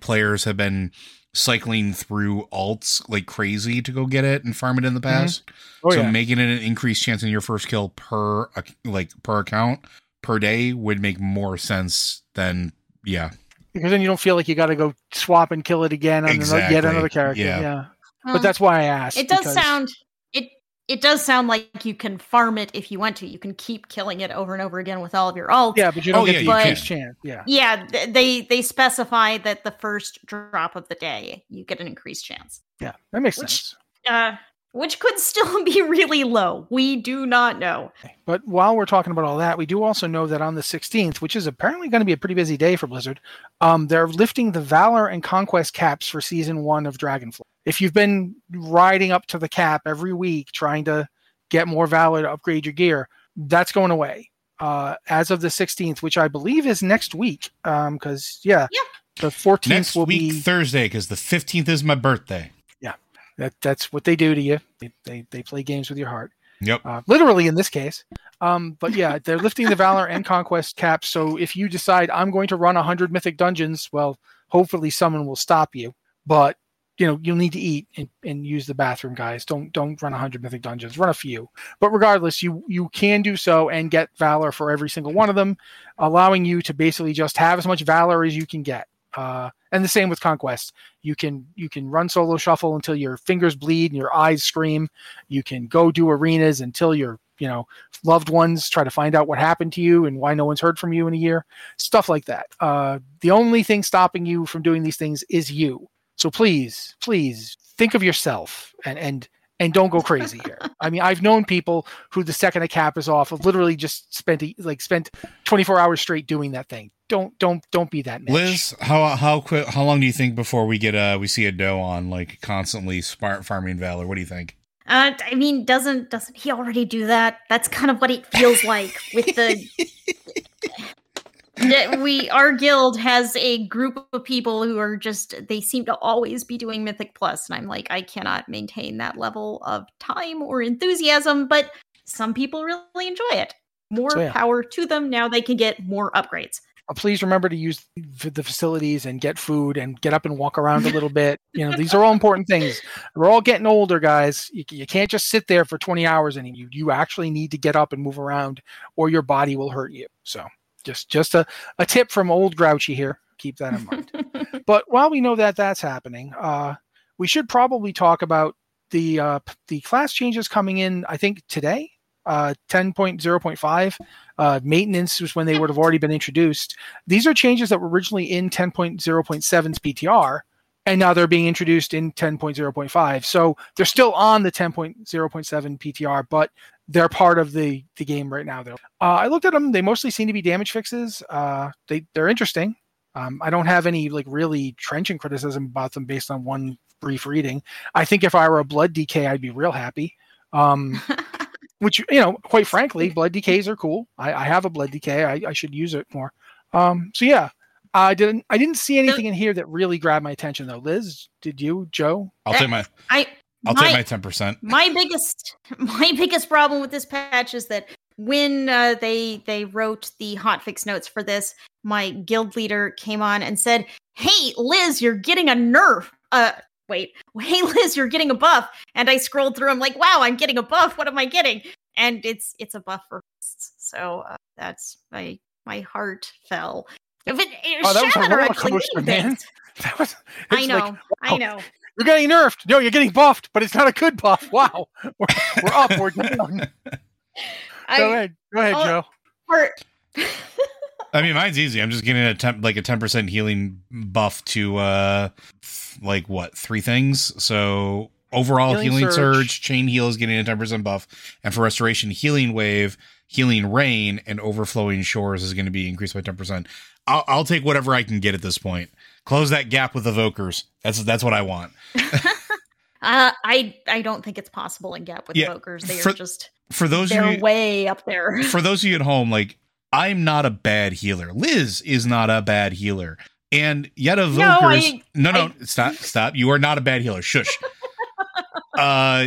players have been cycling through alts like crazy to go get it and farm it in the mm-hmm. past. Oh so yeah. making it an increased chance in your first kill per uh, like per account per day would make more sense than yeah. because then you don't feel like you got to go swap and kill it again on another, yet Exactly, another character. yeah. Yeah, Well, but that's why I asked. it does because- sound it it does sound like you can farm it if you want to. You can keep killing it over and over again with all of your alts. Yeah, but you don't Oh, get yeah, the you increased chance. Yeah. Yeah, they they specify that the first drop of the day you get an increased chance. Yeah, that makes Which- sense. Uh which could still <laughs> be really low. We do not know. But while we're talking about all that, we do also know that on the 16th, which is apparently going to be a pretty busy day for Blizzard, um, they're lifting the Valor and Conquest caps for season one of Dragonflight. If you've been riding up to the cap every week trying to get more Valor to upgrade your gear, that's going away. Uh, as of the 16th, which I believe is next week, because yeah, Yeah. the 14th Next will week be Thursday because the fifteenth is my birthday. That. That's what they do to you. They, they, they play games with your heart. Yep. uh, literally in this case. Um, but yeah, they're lifting the Valor and Conquest caps. So if you decide I'm going to run 100 Mythic Dungeons, well, hopefully someone will stop you. But you know, you'll need to eat and, and use the bathroom, guys. Don't don't run 100 Mythic Dungeons. Run a few. But regardless, you you can do so and get Valor for every single one of them, allowing you to basically just have as much Valor as you can get. Uh, and the same with Conquest. You can you can run solo shuffle until your fingers bleed and your eyes scream. You can go do arenas until your you know loved ones try to find out what happened to you and why no one's heard from you in a year. Stuff like that. Uh, the only thing stopping you from doing these things is you. So please please think of yourself and and and don't go crazy here i mean i've known people who the second a cap is off have literally just spent like spent 24 hours straight doing that thing don't don't don't be that Mitch. Liz, how how quick how long do you think before we get uh we see a doe on like constantly smart farming valor? What do you think? Uh, I mean, doesn't doesn't he already do that? That's kind of what it feels like with the. <laughs> that we our guild has a group of people who are just they seem to always be doing mythic plus and i'm like i cannot maintain that level of time or enthusiasm but some people really enjoy it more So, yeah. power to them now they can get more upgrades Uh, please remember to use the facilities and get food and get up and walk around a little bit. You know, these are all important things. We're all getting older, guys. You, you can't just sit there for 20 hours and you, you actually need to get up and move around or your body will hurt you. So just just a, a tip from old Grouchy here. Keep that in mind. <laughs> but while we know that that's happening, uh, we should probably talk about the uh, the class changes coming in. I think today, uh, 10.0.5. Uh, maintenance was when they would have already been introduced. These are changes that were originally in 10.0.7's PTR, and now they're being introduced in 10.0.5. So they're still on the 10.0.7 PTR, but they're part of the the game right now. Though uh, I looked at them; they mostly seem to be damage fixes. Uh, they they're interesting. Um, I don't have any like really trenchant criticism about them based on one brief reading. I think if I were a blood DK, I'd be real happy. Um, <laughs> which you know, quite frankly, blood DKs are cool. I, I have a blood DK. I, I should use it more. Um, so yeah, I didn't. I didn't see anything in here that really grabbed my attention though. Liz, did you? Joe? I'll take my i I'll my, take my ten percent. my biggest <laughs> my biggest problem with this patch is that when uh, they they wrote the hotfix notes for this, my guild leader came on and said, "Hey, Liz, you're getting a nerf." Uh, wait, <laughs> hey, Liz, you're getting a buff. And I scrolled through. I'm like, wow, I'm getting a buff. What am I getting? And it's it's a buff for fists. So uh, that's my my heart fell. If it, it Oh, that was a Shaman are roller actually coaster, man. <laughs> That was. I know, like, I know. You're getting nerfed. No, you're getting buffed, but it's not a good buff. Wow. We're, we're up. We're down. <laughs> I, Go ahead. Go ahead, Oh. Joe. or- <laughs> I mean, mine's easy. I'm just getting a temp, like a ten percent healing buff to uh, like what three things. So overall Healing healing, surge. surge. chain heal is getting a ten percent buff, and for restoration, healing wave, healing rain, and overflowing shores is going to be increased by ten percent. I'll, I'll take whatever I can get at this point. Close that gap with evokers. That's that's what I want. <laughs> Uh, I I don't think it's possible in Gap with Yeah, Evokers. They for- are just For those they're you, way up there. for <laughs> those of you at home, like I'm not a bad healer. Liz is not a bad healer. And yet evokers I- no no, stop stop. You are not a bad healer. Shush. <laughs> uh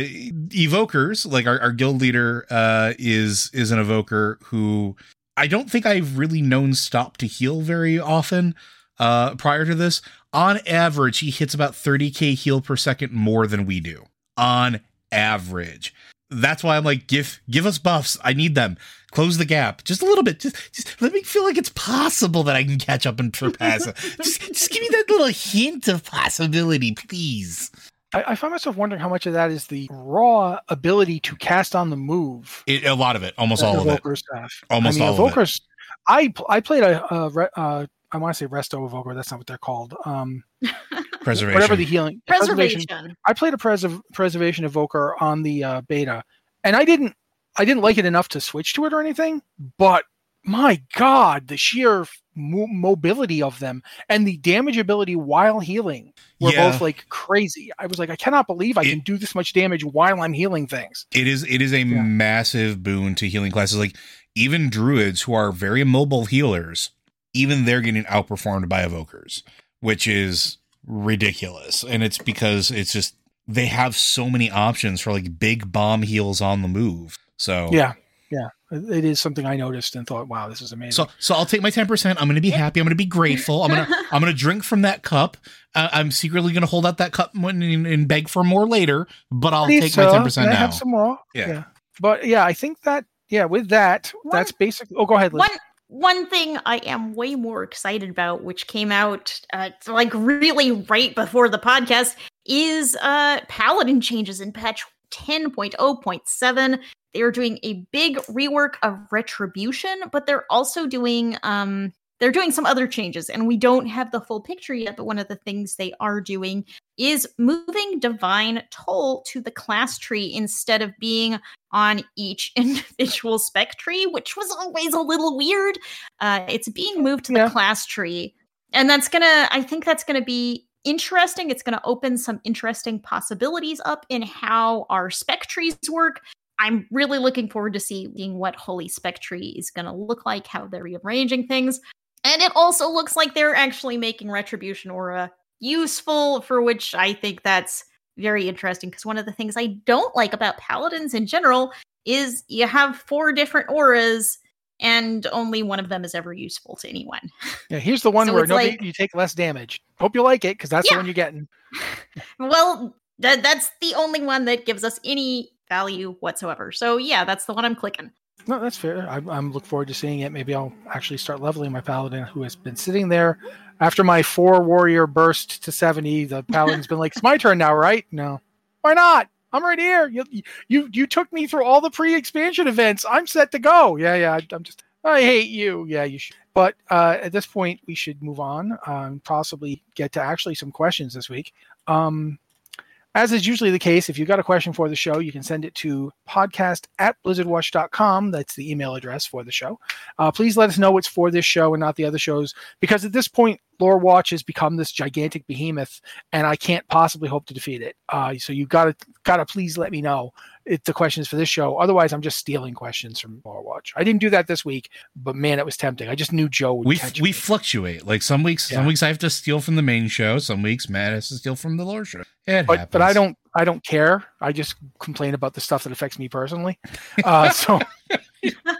evokers, like our, our guild leader uh is is an evoker who I don't think I've really known stop to heal very often uh prior to this. On average, he hits about 30k heal per second more than we do. On average. That's why I'm like, give give us buffs. I need them. Close the gap just a little bit. Just, just let me feel like it's possible that I can catch up and <laughs> surpass just, just give me that little hint of possibility, please. I, I find myself wondering how much of that is the raw ability to cast on the move. It, a lot of it, almost all of it. Have. Almost I mean, all of it. I I played a, a uh, I want to say resto evoker. That's not what they're called. Um, <laughs> Preservation. whatever the healing Preservation. I played a pres- preservation evoker on the uh, beta, and I didn't I didn't like it enough to switch to it or anything. But my God, the sheer mo- mobility of them and the damage ability while healing were Yeah. both like crazy. I was like, I cannot believe I It- can do this much damage while I'm healing things. it is it is a Yeah. massive boon to healing classes. Like even druids who are very mobile healers, even they're getting outperformed by evokers, which is ridiculous. And it's because it's just they have so many options for like big bomb heals on the move. So Yeah, yeah, it it is something I noticed and thought, wow, this is amazing. So, so I'll take my ten percent. I'm going to be happy. I'm going to be grateful. I'm gonna, <laughs> I'm going to drink from that cup. Uh, I'm secretly going to hold out that cup when, and, and beg for more later. But I'll Please, take my ten percent can I now. Have some more. Yeah. yeah. but yeah, I think that yeah, with that, that's basically. Oh, go ahead, Liz. One one thing I am way more excited about, which came out uh, like really right before the podcast, is uh paladin changes in patch 10.0.7. They are doing a big rework of retribution, but they're also doing um they're doing some other changes and we don't have the full picture yet but one of the things they are doing is moving divine toll to the class tree instead of being on each <laughs> individual spec tree, which was always a little weird. Uh, it's being moved to the Yeah. class tree, and that's gonna. I think that's gonna be interesting. It's going to open some interesting possibilities up in how our spec trees work. I'm really looking forward to seeing what Holy Spec Tree is going to look like, how they're rearranging things. And it also looks like they're actually making Retribution Aura useful, for which I think that's very interesting. Because one of the things I don't like about Paladins in general is you have four different auras and only one of them is ever useful to anyone. <laughs> Yeah, here's the one So where nobody, like- you take less damage. Hope you like it because that's Yeah. the one you're getting. <laughs> well, that that's the only one that gives us any value whatsoever. So yeah, that's the one I'm clicking. No, that's fair. I, I'm look forward to seeing it. Maybe I'll actually start leveling my paladin who has been sitting there after my four warrior burst to 70. The <laughs> paladin's been like, "It's my turn now, right?" No, why not? I'm right here. You you you took me through all the pre-expansion events. I'm set to go. Yeah, yeah. I, I'm just. I hate you. Yeah, you should. But uh, at this point, we should move on. Um, possibly get to actually some questions this week. Um, as is usually the case, if you've got a question for the show, you can send it to podcast at blizzardwatch.com. That's the email address for the show. Uh, please let us know what's for this show and not the other shows, because at this point, Lore Watch has become this gigantic behemoth, and I can't possibly hope to defeat it. Uh, so you gotta gotta please let me know if the question is for this show. Otherwise, I'm just stealing questions from Lore Watch. I didn't do that this week, but man, it was tempting. I just knew Joe would we we me. fluctuate. Like some weeks, some weeks I have to steal from the main show. Some weeks Matt has to steal from the lore show. It but but I don't I don't care. I just complain about the stuff that affects me personally. Uh, so,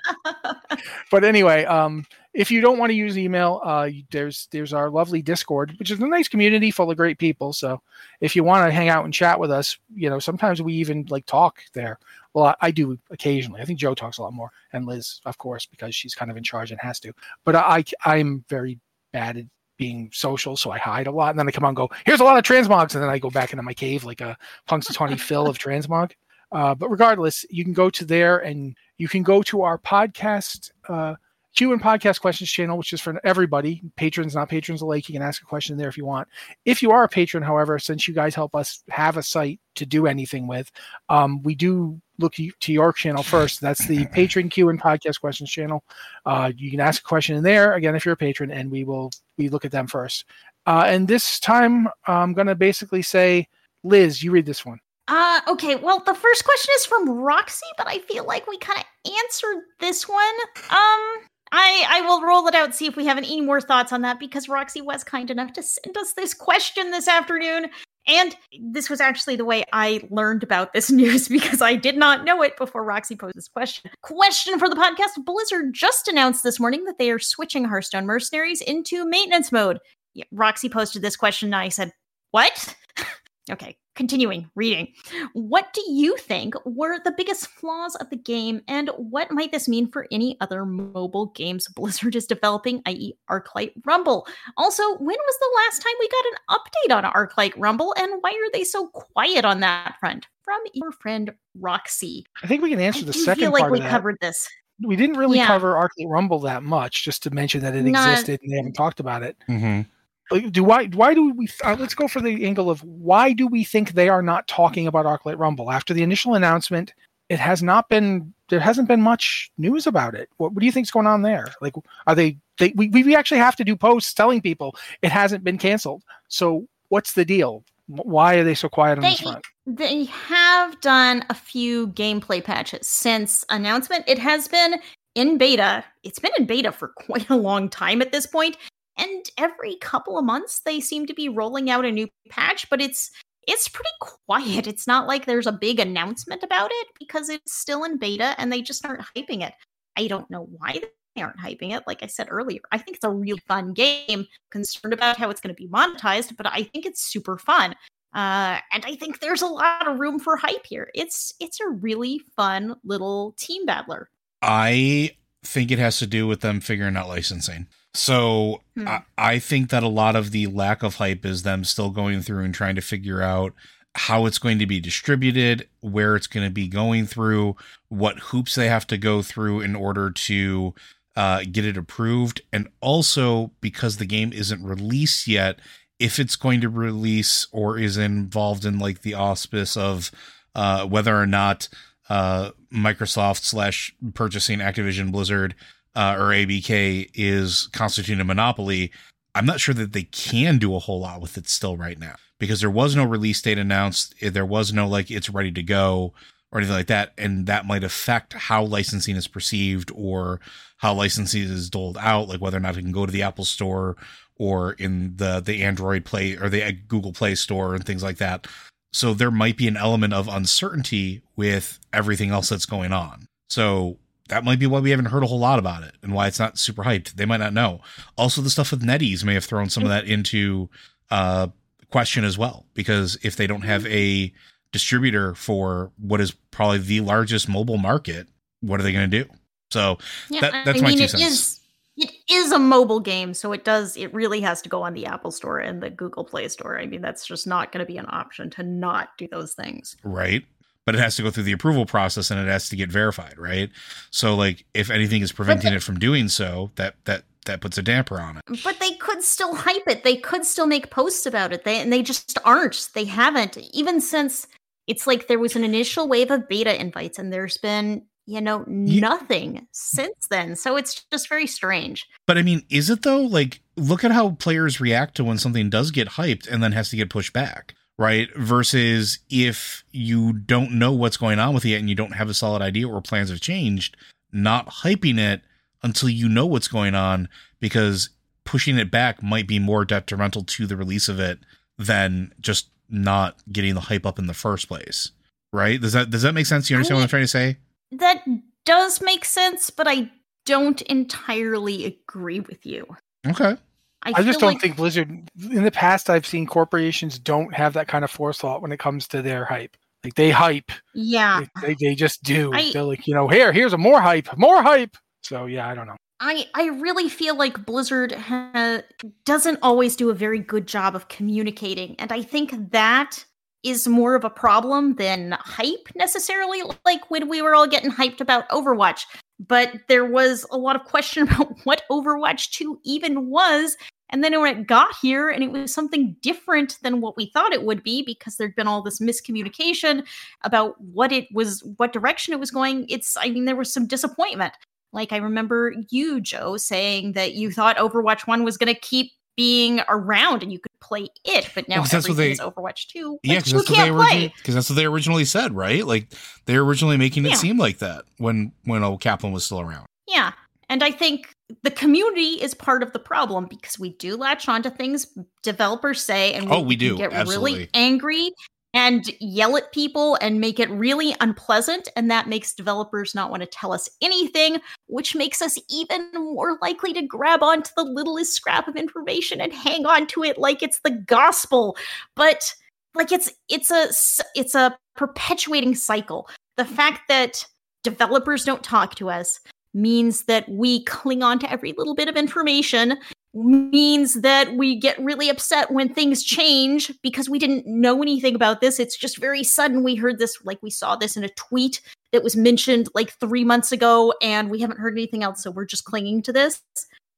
<laughs> but anyway, um, if you don't want to use email, uh, there's there's our lovely Discord, which is a nice community full of great people. So if you want to hang out and chat with us, you know, sometimes we even like talk there. Well, I, I do occasionally. I think Joe talks a lot more, and Liz, of course, because she's kind of in charge and has to. But I I'm very bad at being social, so I hide a lot, and then I come on and go, here's a lot of transmogs, and then I go back into my cave like a Punxsutawney <laughs> Phil of transmog. Uh, but regardless, you can go to there and you can go to our podcast uh, Q and podcast questions channel, which is for everybody, patrons, not patrons alike. You can ask a question there if you want. If you are a patron, however, since you guys help us have a site to do anything with, um, we do look to your channel first. That's the <laughs> patron Q and podcast questions channel. Uh, you can ask a question in there again if you're a patron, and we will we look at them first. Uh, and this time, I'm going to basically say, Liz, you read this one. Uh, okay. Well, the first question is from Roxy, but I feel like we kind of answered this one. Um, I I will roll it out see if we have any more thoughts on that because Roxy was kind enough to send us this question this afternoon. And this was actually the way I learned about this <laughs> news because I did not know it before Roxy posed this question. Question for the podcast Blizzard just announced this morning that they are switching Hearthstone Mercenaries into maintenance mode. Yeah, Roxy posted this question and I said, What? <laughs> okay, continuing reading. What do you think were the biggest flaws of the game, and what might this mean for any other mobile games Blizzard is developing, i.e., Arclight Rumble? Also, when was the last time we got an update on Arclight Rumble, and why are they so quiet on that front? From your friend Roxy. I think we can I answer the do second feel like part we of that. covered this. we didn't really Yeah. cover Arclight Rumble that much, just to mention that it Not- existed and they haven't talked about it. Mm-hmm. Do why why do we? Uh, let's go for the angle of why do we think they are not talking about Arclight Rumble after the initial announcement? It has not been. There hasn't been much news about it. What, what do you think's going on there? Like, are they? They we we actually have to do posts telling people it hasn't been canceled. So what's the deal? Why are they so quiet on this front? They have done a few gameplay patches since announcement. It has been in beta. It's been in beta for <laughs> quite a long time at this point, and every couple of months they seem to be rolling out a new patch, but it's it's pretty <laughs> quiet. It's not like there's a big announcement about it because it's still in beta and they just aren't hyping it. I don't know why they aren't hyping it. Like I said earlier, I think it's a real fun game. Concerned about how it's going to be monetized, but I think it's super fun. Uh, and I think there's a lot of room for hype here. It's it's a really fun little team battler. I think it has to do with them figuring out licensing. So Hmm. I, I think that a lot of the lack of hype is them still going through and trying to figure out how it's going to be distributed, where it's going to be going through, what hoops they have to go through in order to uh, get it approved, and also because the game isn't released yet, if it's going to release or is involved in like the auspice of uh, whether or not uh, Microsoft slash purchasing Activision Blizzard uh, or ABK is constituting a monopoly. I'm not sure that they can do a whole lot with it still right now because there was no release date announced. There was no like it's ready to go or anything like that. And that might affect how licensing is perceived or how licensing is doled out, like whether or not it can go to the Apple store or in the, the Android Play or the Google Play store and things like that. So there might be an element of uncertainty with everything else that's going on. So that might be why we haven't heard a whole lot about it and why it's not super hyped. They might not know. Also, the stuff with NetEase may have thrown some of that into uh, question as well, because if they don't have a distributor for what is probably the largest mobile market, what are they going to do? So yeah, that, that's I my mean, two cents. Is, it is a mobile game, so it does. It really has to go on the Apple Store and the Google Play Store. I mean, that's just not going to be an option to not do those things. Right but it has to go through the approval process and it has to get verified, right? So like if anything is preventing it from doing so, that that that puts a damper on it. But they could still hype it. They could still make posts about it. They and they just aren't. They haven't even since it's like there was an initial wave of beta invites and there's been you know nothing yeah. since then so it's just very strange but i mean is it though like look at how players react to when something does get hyped and then has to get pushed back right? Versus if you don't know what's going on with it and you don't have a solid idea or plans have changed, not hyping it until you know what's going on because pushing it back might be more detrimental to the release of it than just not getting the hype up in the first place. Right? Does that does that make sense? You understand I mean, what I'm trying to say? That does make sense, but I don't entirely agree with you. Okay. I, I just don't like... think Blizzard. In the past, I've seen corporations don't have that kind of forethought when it comes to their hype. Like they hype. Yeah. They, they, they just do. I, They're like, you know, here, here's a more hype, more hype. So yeah, I don't know. I, I really feel like Blizzard ha- doesn't always do a very good job of communicating. And I think that is more of a problem than hype necessarily, like when we were all getting hyped about Overwatch. But there was a lot of question <laughs> about what Overwatch 2 even was and then when it got here and it was something different than what we thought it would be because there'd been all this miscommunication about what it was, what direction it was going, it's, I mean, there was some disappointment. Like I remember you, Joe, saying that you thought Overwatch 1 was going to keep being around and you could play it, but now well, that's what they, is Overwatch 2. Yeah, because that's, what they originally, that's what they originally said, right? Like they're originally making it yeah. seem like that when when old Kaplan was still around. Yeah. And I think the community is part of the problem because we do latch on to things developers say and we, oh, we do. get Absolutely. really angry and yell at people and make it really unpleasant and that makes developers not want to tell us anything which makes us even more likely to grab onto the littlest scrap of information and hang on to it like it's the gospel. But like it's it's a it's a perpetuating cycle. The fact that developers don't talk to us means that we cling on to every little bit of information means that we get really upset when things change because we didn't know anything about this. It's just very sudden we heard this like we saw this in a tweet that was mentioned like 3 months ago and we haven't heard anything else so we're just clinging to this.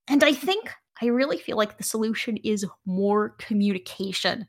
And i think i really feel like the solution is more communication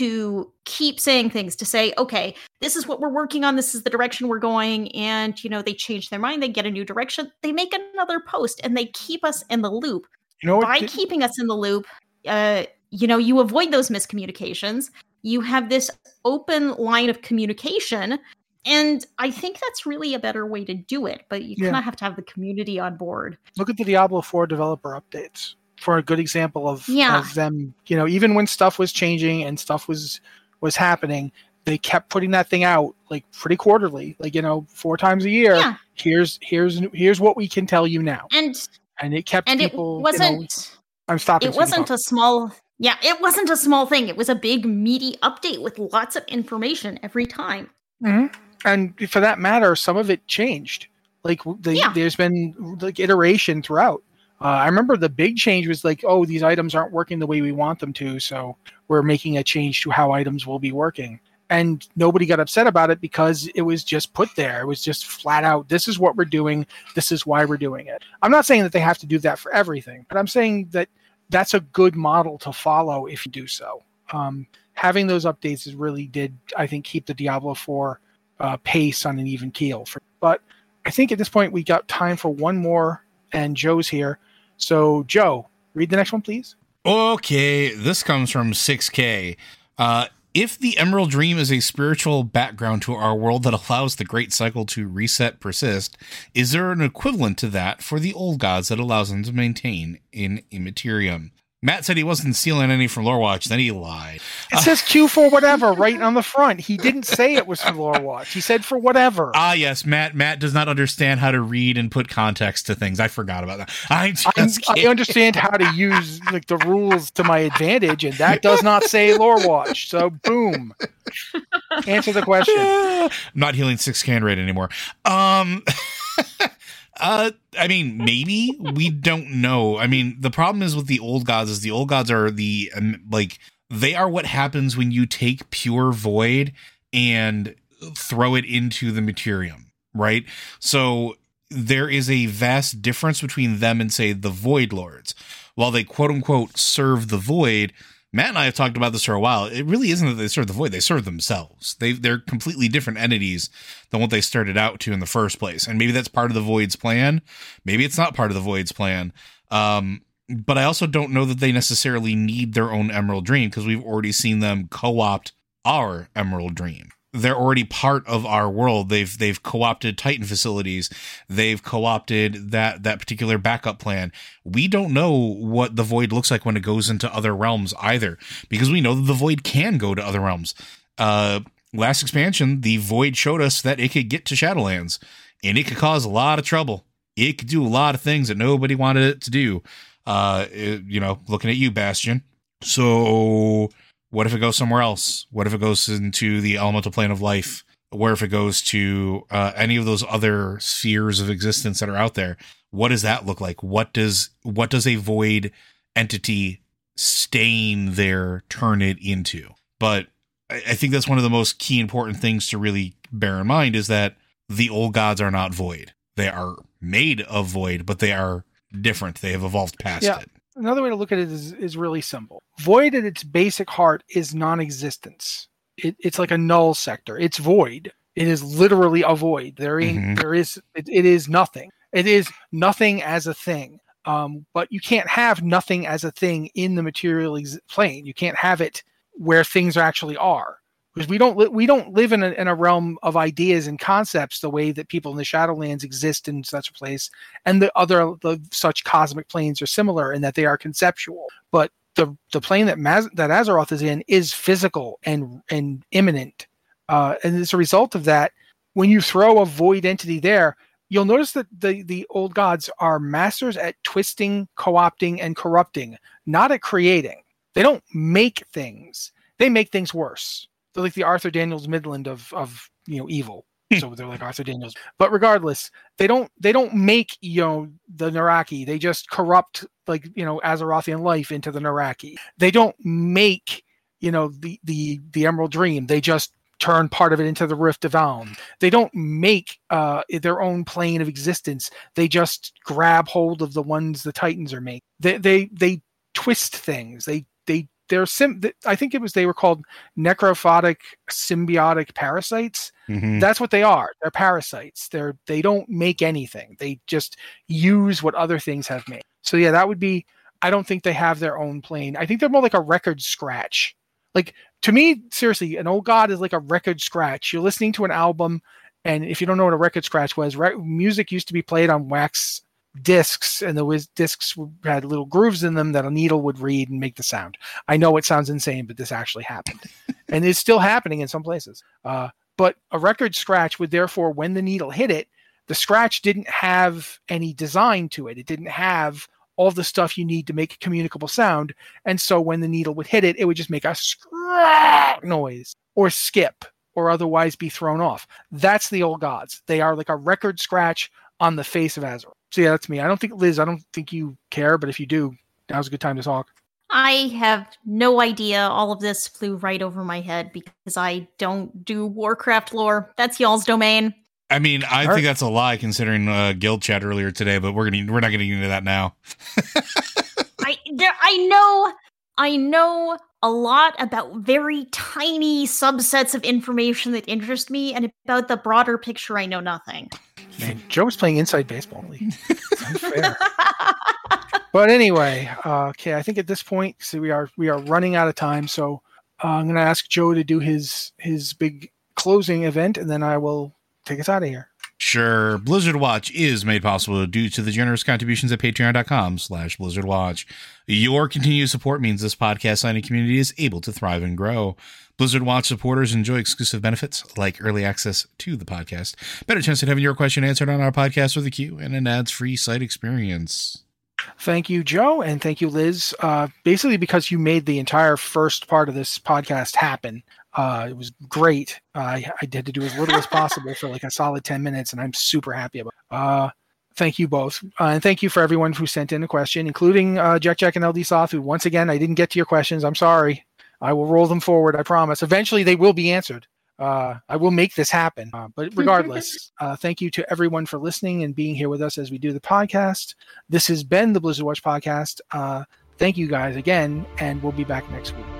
to keep saying things to say okay this is what we're working on this is the direction we're going and you know they change their mind they get a new direction they make another post and they keep us in the loop you know by keeping us in the loop uh you know you avoid those miscommunications you have this open line of communication and I think that's really a better way to do it, but you yeah. kind of have to have the community on board. Look at the Diablo 4 developer updates for a good example of, yeah. of them. You know, even when stuff was changing and stuff was was happening, they kept putting that thing out like pretty quarterly, like you know, four times a year. Yeah. Here's here's here's what we can tell you now. And and it kept and people. It wasn't. You know, I'm stopping. It wasn't a small. Yeah, it wasn't a small thing. It was a big meaty update with lots of information every time. Mm-hmm. And for that matter, some of it changed. Like the, yeah. there's been like iteration throughout. Uh, I remember the big change was like, oh, these items aren't working the way we want them to, so we're making a change to how items will be working. And nobody got upset about it because it was just put there. It was just flat out, this is what we're doing, this is why we're doing it. I'm not saying that they have to do that for everything, but I'm saying that that's a good model to follow if you do so. Um, having those updates really did, I think, keep the Diablo 4 uh, pace on an even keel. For, but I think at this point we got time for one more, and Joe's here. So, Joe, read the next one, please. Okay, this comes from 6K. Uh, if the Emerald Dream is a spiritual background to our world that allows the great cycle to reset persist, is there an equivalent to that for the old gods that allows them to maintain in Immaterium? Matt said he wasn't stealing any from Lorewatch, then he lied. It says Q for whatever right on the front. He didn't say it was for Lore Watch. He said for whatever. Ah, yes, Matt. Matt does not understand how to read and put context to things. I forgot about that. I I understand how to use like the rules to my advantage, and that does not say Lore Watch. So boom. Answer the question. <laughs> I'm not healing six can rate anymore. Um, <laughs> uh, I mean, maybe we don't know. I mean, the problem is with the old gods is the old gods are the um, like they are what happens when you take pure void and throw it into the materium, right? So there is a vast difference between them and say the void lords. While they quote unquote serve the void, Matt and I have talked about this for a while. It really isn't that they serve the void; they serve themselves. They they're completely different entities than what they started out to in the first place. And maybe that's part of the void's plan. Maybe it's not part of the void's plan. Um, but I also don't know that they necessarily need their own Emerald Dream because we've already seen them co-opt our Emerald Dream. They're already part of our world. They've they've co-opted Titan facilities. They've co-opted that that particular backup plan. We don't know what the void looks like when it goes into other realms either, because we know that the void can go to other realms. Uh, last expansion, the void showed us that it could get to Shadowlands, and it could cause a lot of trouble. It could do a lot of things that nobody wanted it to do. Uh, it- you know, looking at you, Bastion. So, what if it goes somewhere else? What if it goes into the elemental plane of life? Where if it goes to uh, any of those other spheres of existence that are out there? What does that look like? What does what does a void entity staying there turn it into? But I, I think that's one of the most key important things to really bear in mind is that the old gods are not void. They are made of void, but they are different. They have evolved past Yeah. it. Another way to look at it is, is really simple. Void at its basic heart is non-existence. It, it's like a null sector. It's void. It is literally a void. There ain't, Mhm. there is it, it is nothing. It is nothing as a thing. Um, but you can't have nothing as a thing in the material ex- plane. You can't have it where things actually are because we don't li- we don't live in a, in a realm of ideas and concepts the way that people in the Shadowlands exist in such a place, and the other the, such cosmic planes are similar in that they are conceptual. But the the plane that Maz- that Azeroth is in is physical and and imminent, uh, and as a result of that, when you throw a void entity there, you'll notice that the the old gods are masters at twisting, co-opting, and corrupting, not at creating. They don't make things; they make things worse. They're like the Arthur Daniels Midland of of you know evil. so they're like Arthur Daniels. But regardless, they don't they don't make you know the N'raqi. They just corrupt like you know Azerothian life into the N'raqi. They don't make you know the the the Emerald Dream. They just turn part of it into the Rift of Aln. They don't make uh, their own plane of existence. They just grab hold of the ones the Titans are making. They they they twist things. They they're sim. I think it was they were called necrophotic symbiotic parasites. Mhm. That's what they are. They're parasites. They're they don't make anything. They just use what other things have made. So yeah, that would be. I don't think they have their own plane. I think they're more like a record scratch. Like to me, seriously, an old god is like a record scratch. You're listening to an album, and if you don't know what a record scratch was, re- music used to be played on wax discs, and the discs had little grooves in them that a needle would read and make the sound. I know it sounds insane, but this actually happened, <laughs> and it's still happening in some places. Uh, but a record scratch would therefore, when the needle hit it, the scratch didn't have any design to it. It didn't have all the stuff you need to make a communicable sound. And so when the needle would hit it, it would just make a scratch noise or skip or otherwise be thrown off. That's the old gods. They are like a record scratch on the face of Azeroth. So yeah, that's me. I don't think Liz, I don't think you care, but if you do, now's a good time to talk. I have no idea. All of this flew right over my head because I don't do Warcraft lore. That's y'all's domain. I mean, I All think right. that's a lie considering uh, guild chat earlier today, but we're gonna we're not gonna get into that now. <laughs> I there I know I know a lot about very tiny subsets of information that interest me and about the broader picture I know nothing. Man, <laughs> Joe was playing inside baseball league. Unfair. But anyway, uh, okay, I think at this point, see, we are we are running out of time, so uh, I'm going to ask Joe to do his his big closing event, and then I will take us out of here. Sure. Blizzard Watch is made possible due to the generous contributions at patreon.com slash Blizzard Watch. Your continued support means this podcast signing community is able to thrive and grow. Blizzard Watch supporters enjoy exclusive benefits like early access to the podcast, better chance at having your question answered on our podcast with a queue, and an ads-free site experience. Thank you, Joe, and thank you, Liz. Uh, basically, because you made the entire first part of this podcast happen. Uh, it was great. Uh, I, I had to do as little as possible for like a solid 10 minutes, and I'm super happy about it. Uh, thank you both. Uh, and thank you for everyone who sent in a question, including uh, Jack Jack and LD Soth, who, once again, I didn't get to your questions. I'm sorry. I will roll them forward, I promise. Eventually, they will be answered. Uh, I will make this happen. Uh, but <laughs> regardless, uh, thank you to everyone for listening and being here with us as we do the podcast. This has been the Blizzard Watch podcast. Uh, thank you guys again, and we'll be back next week.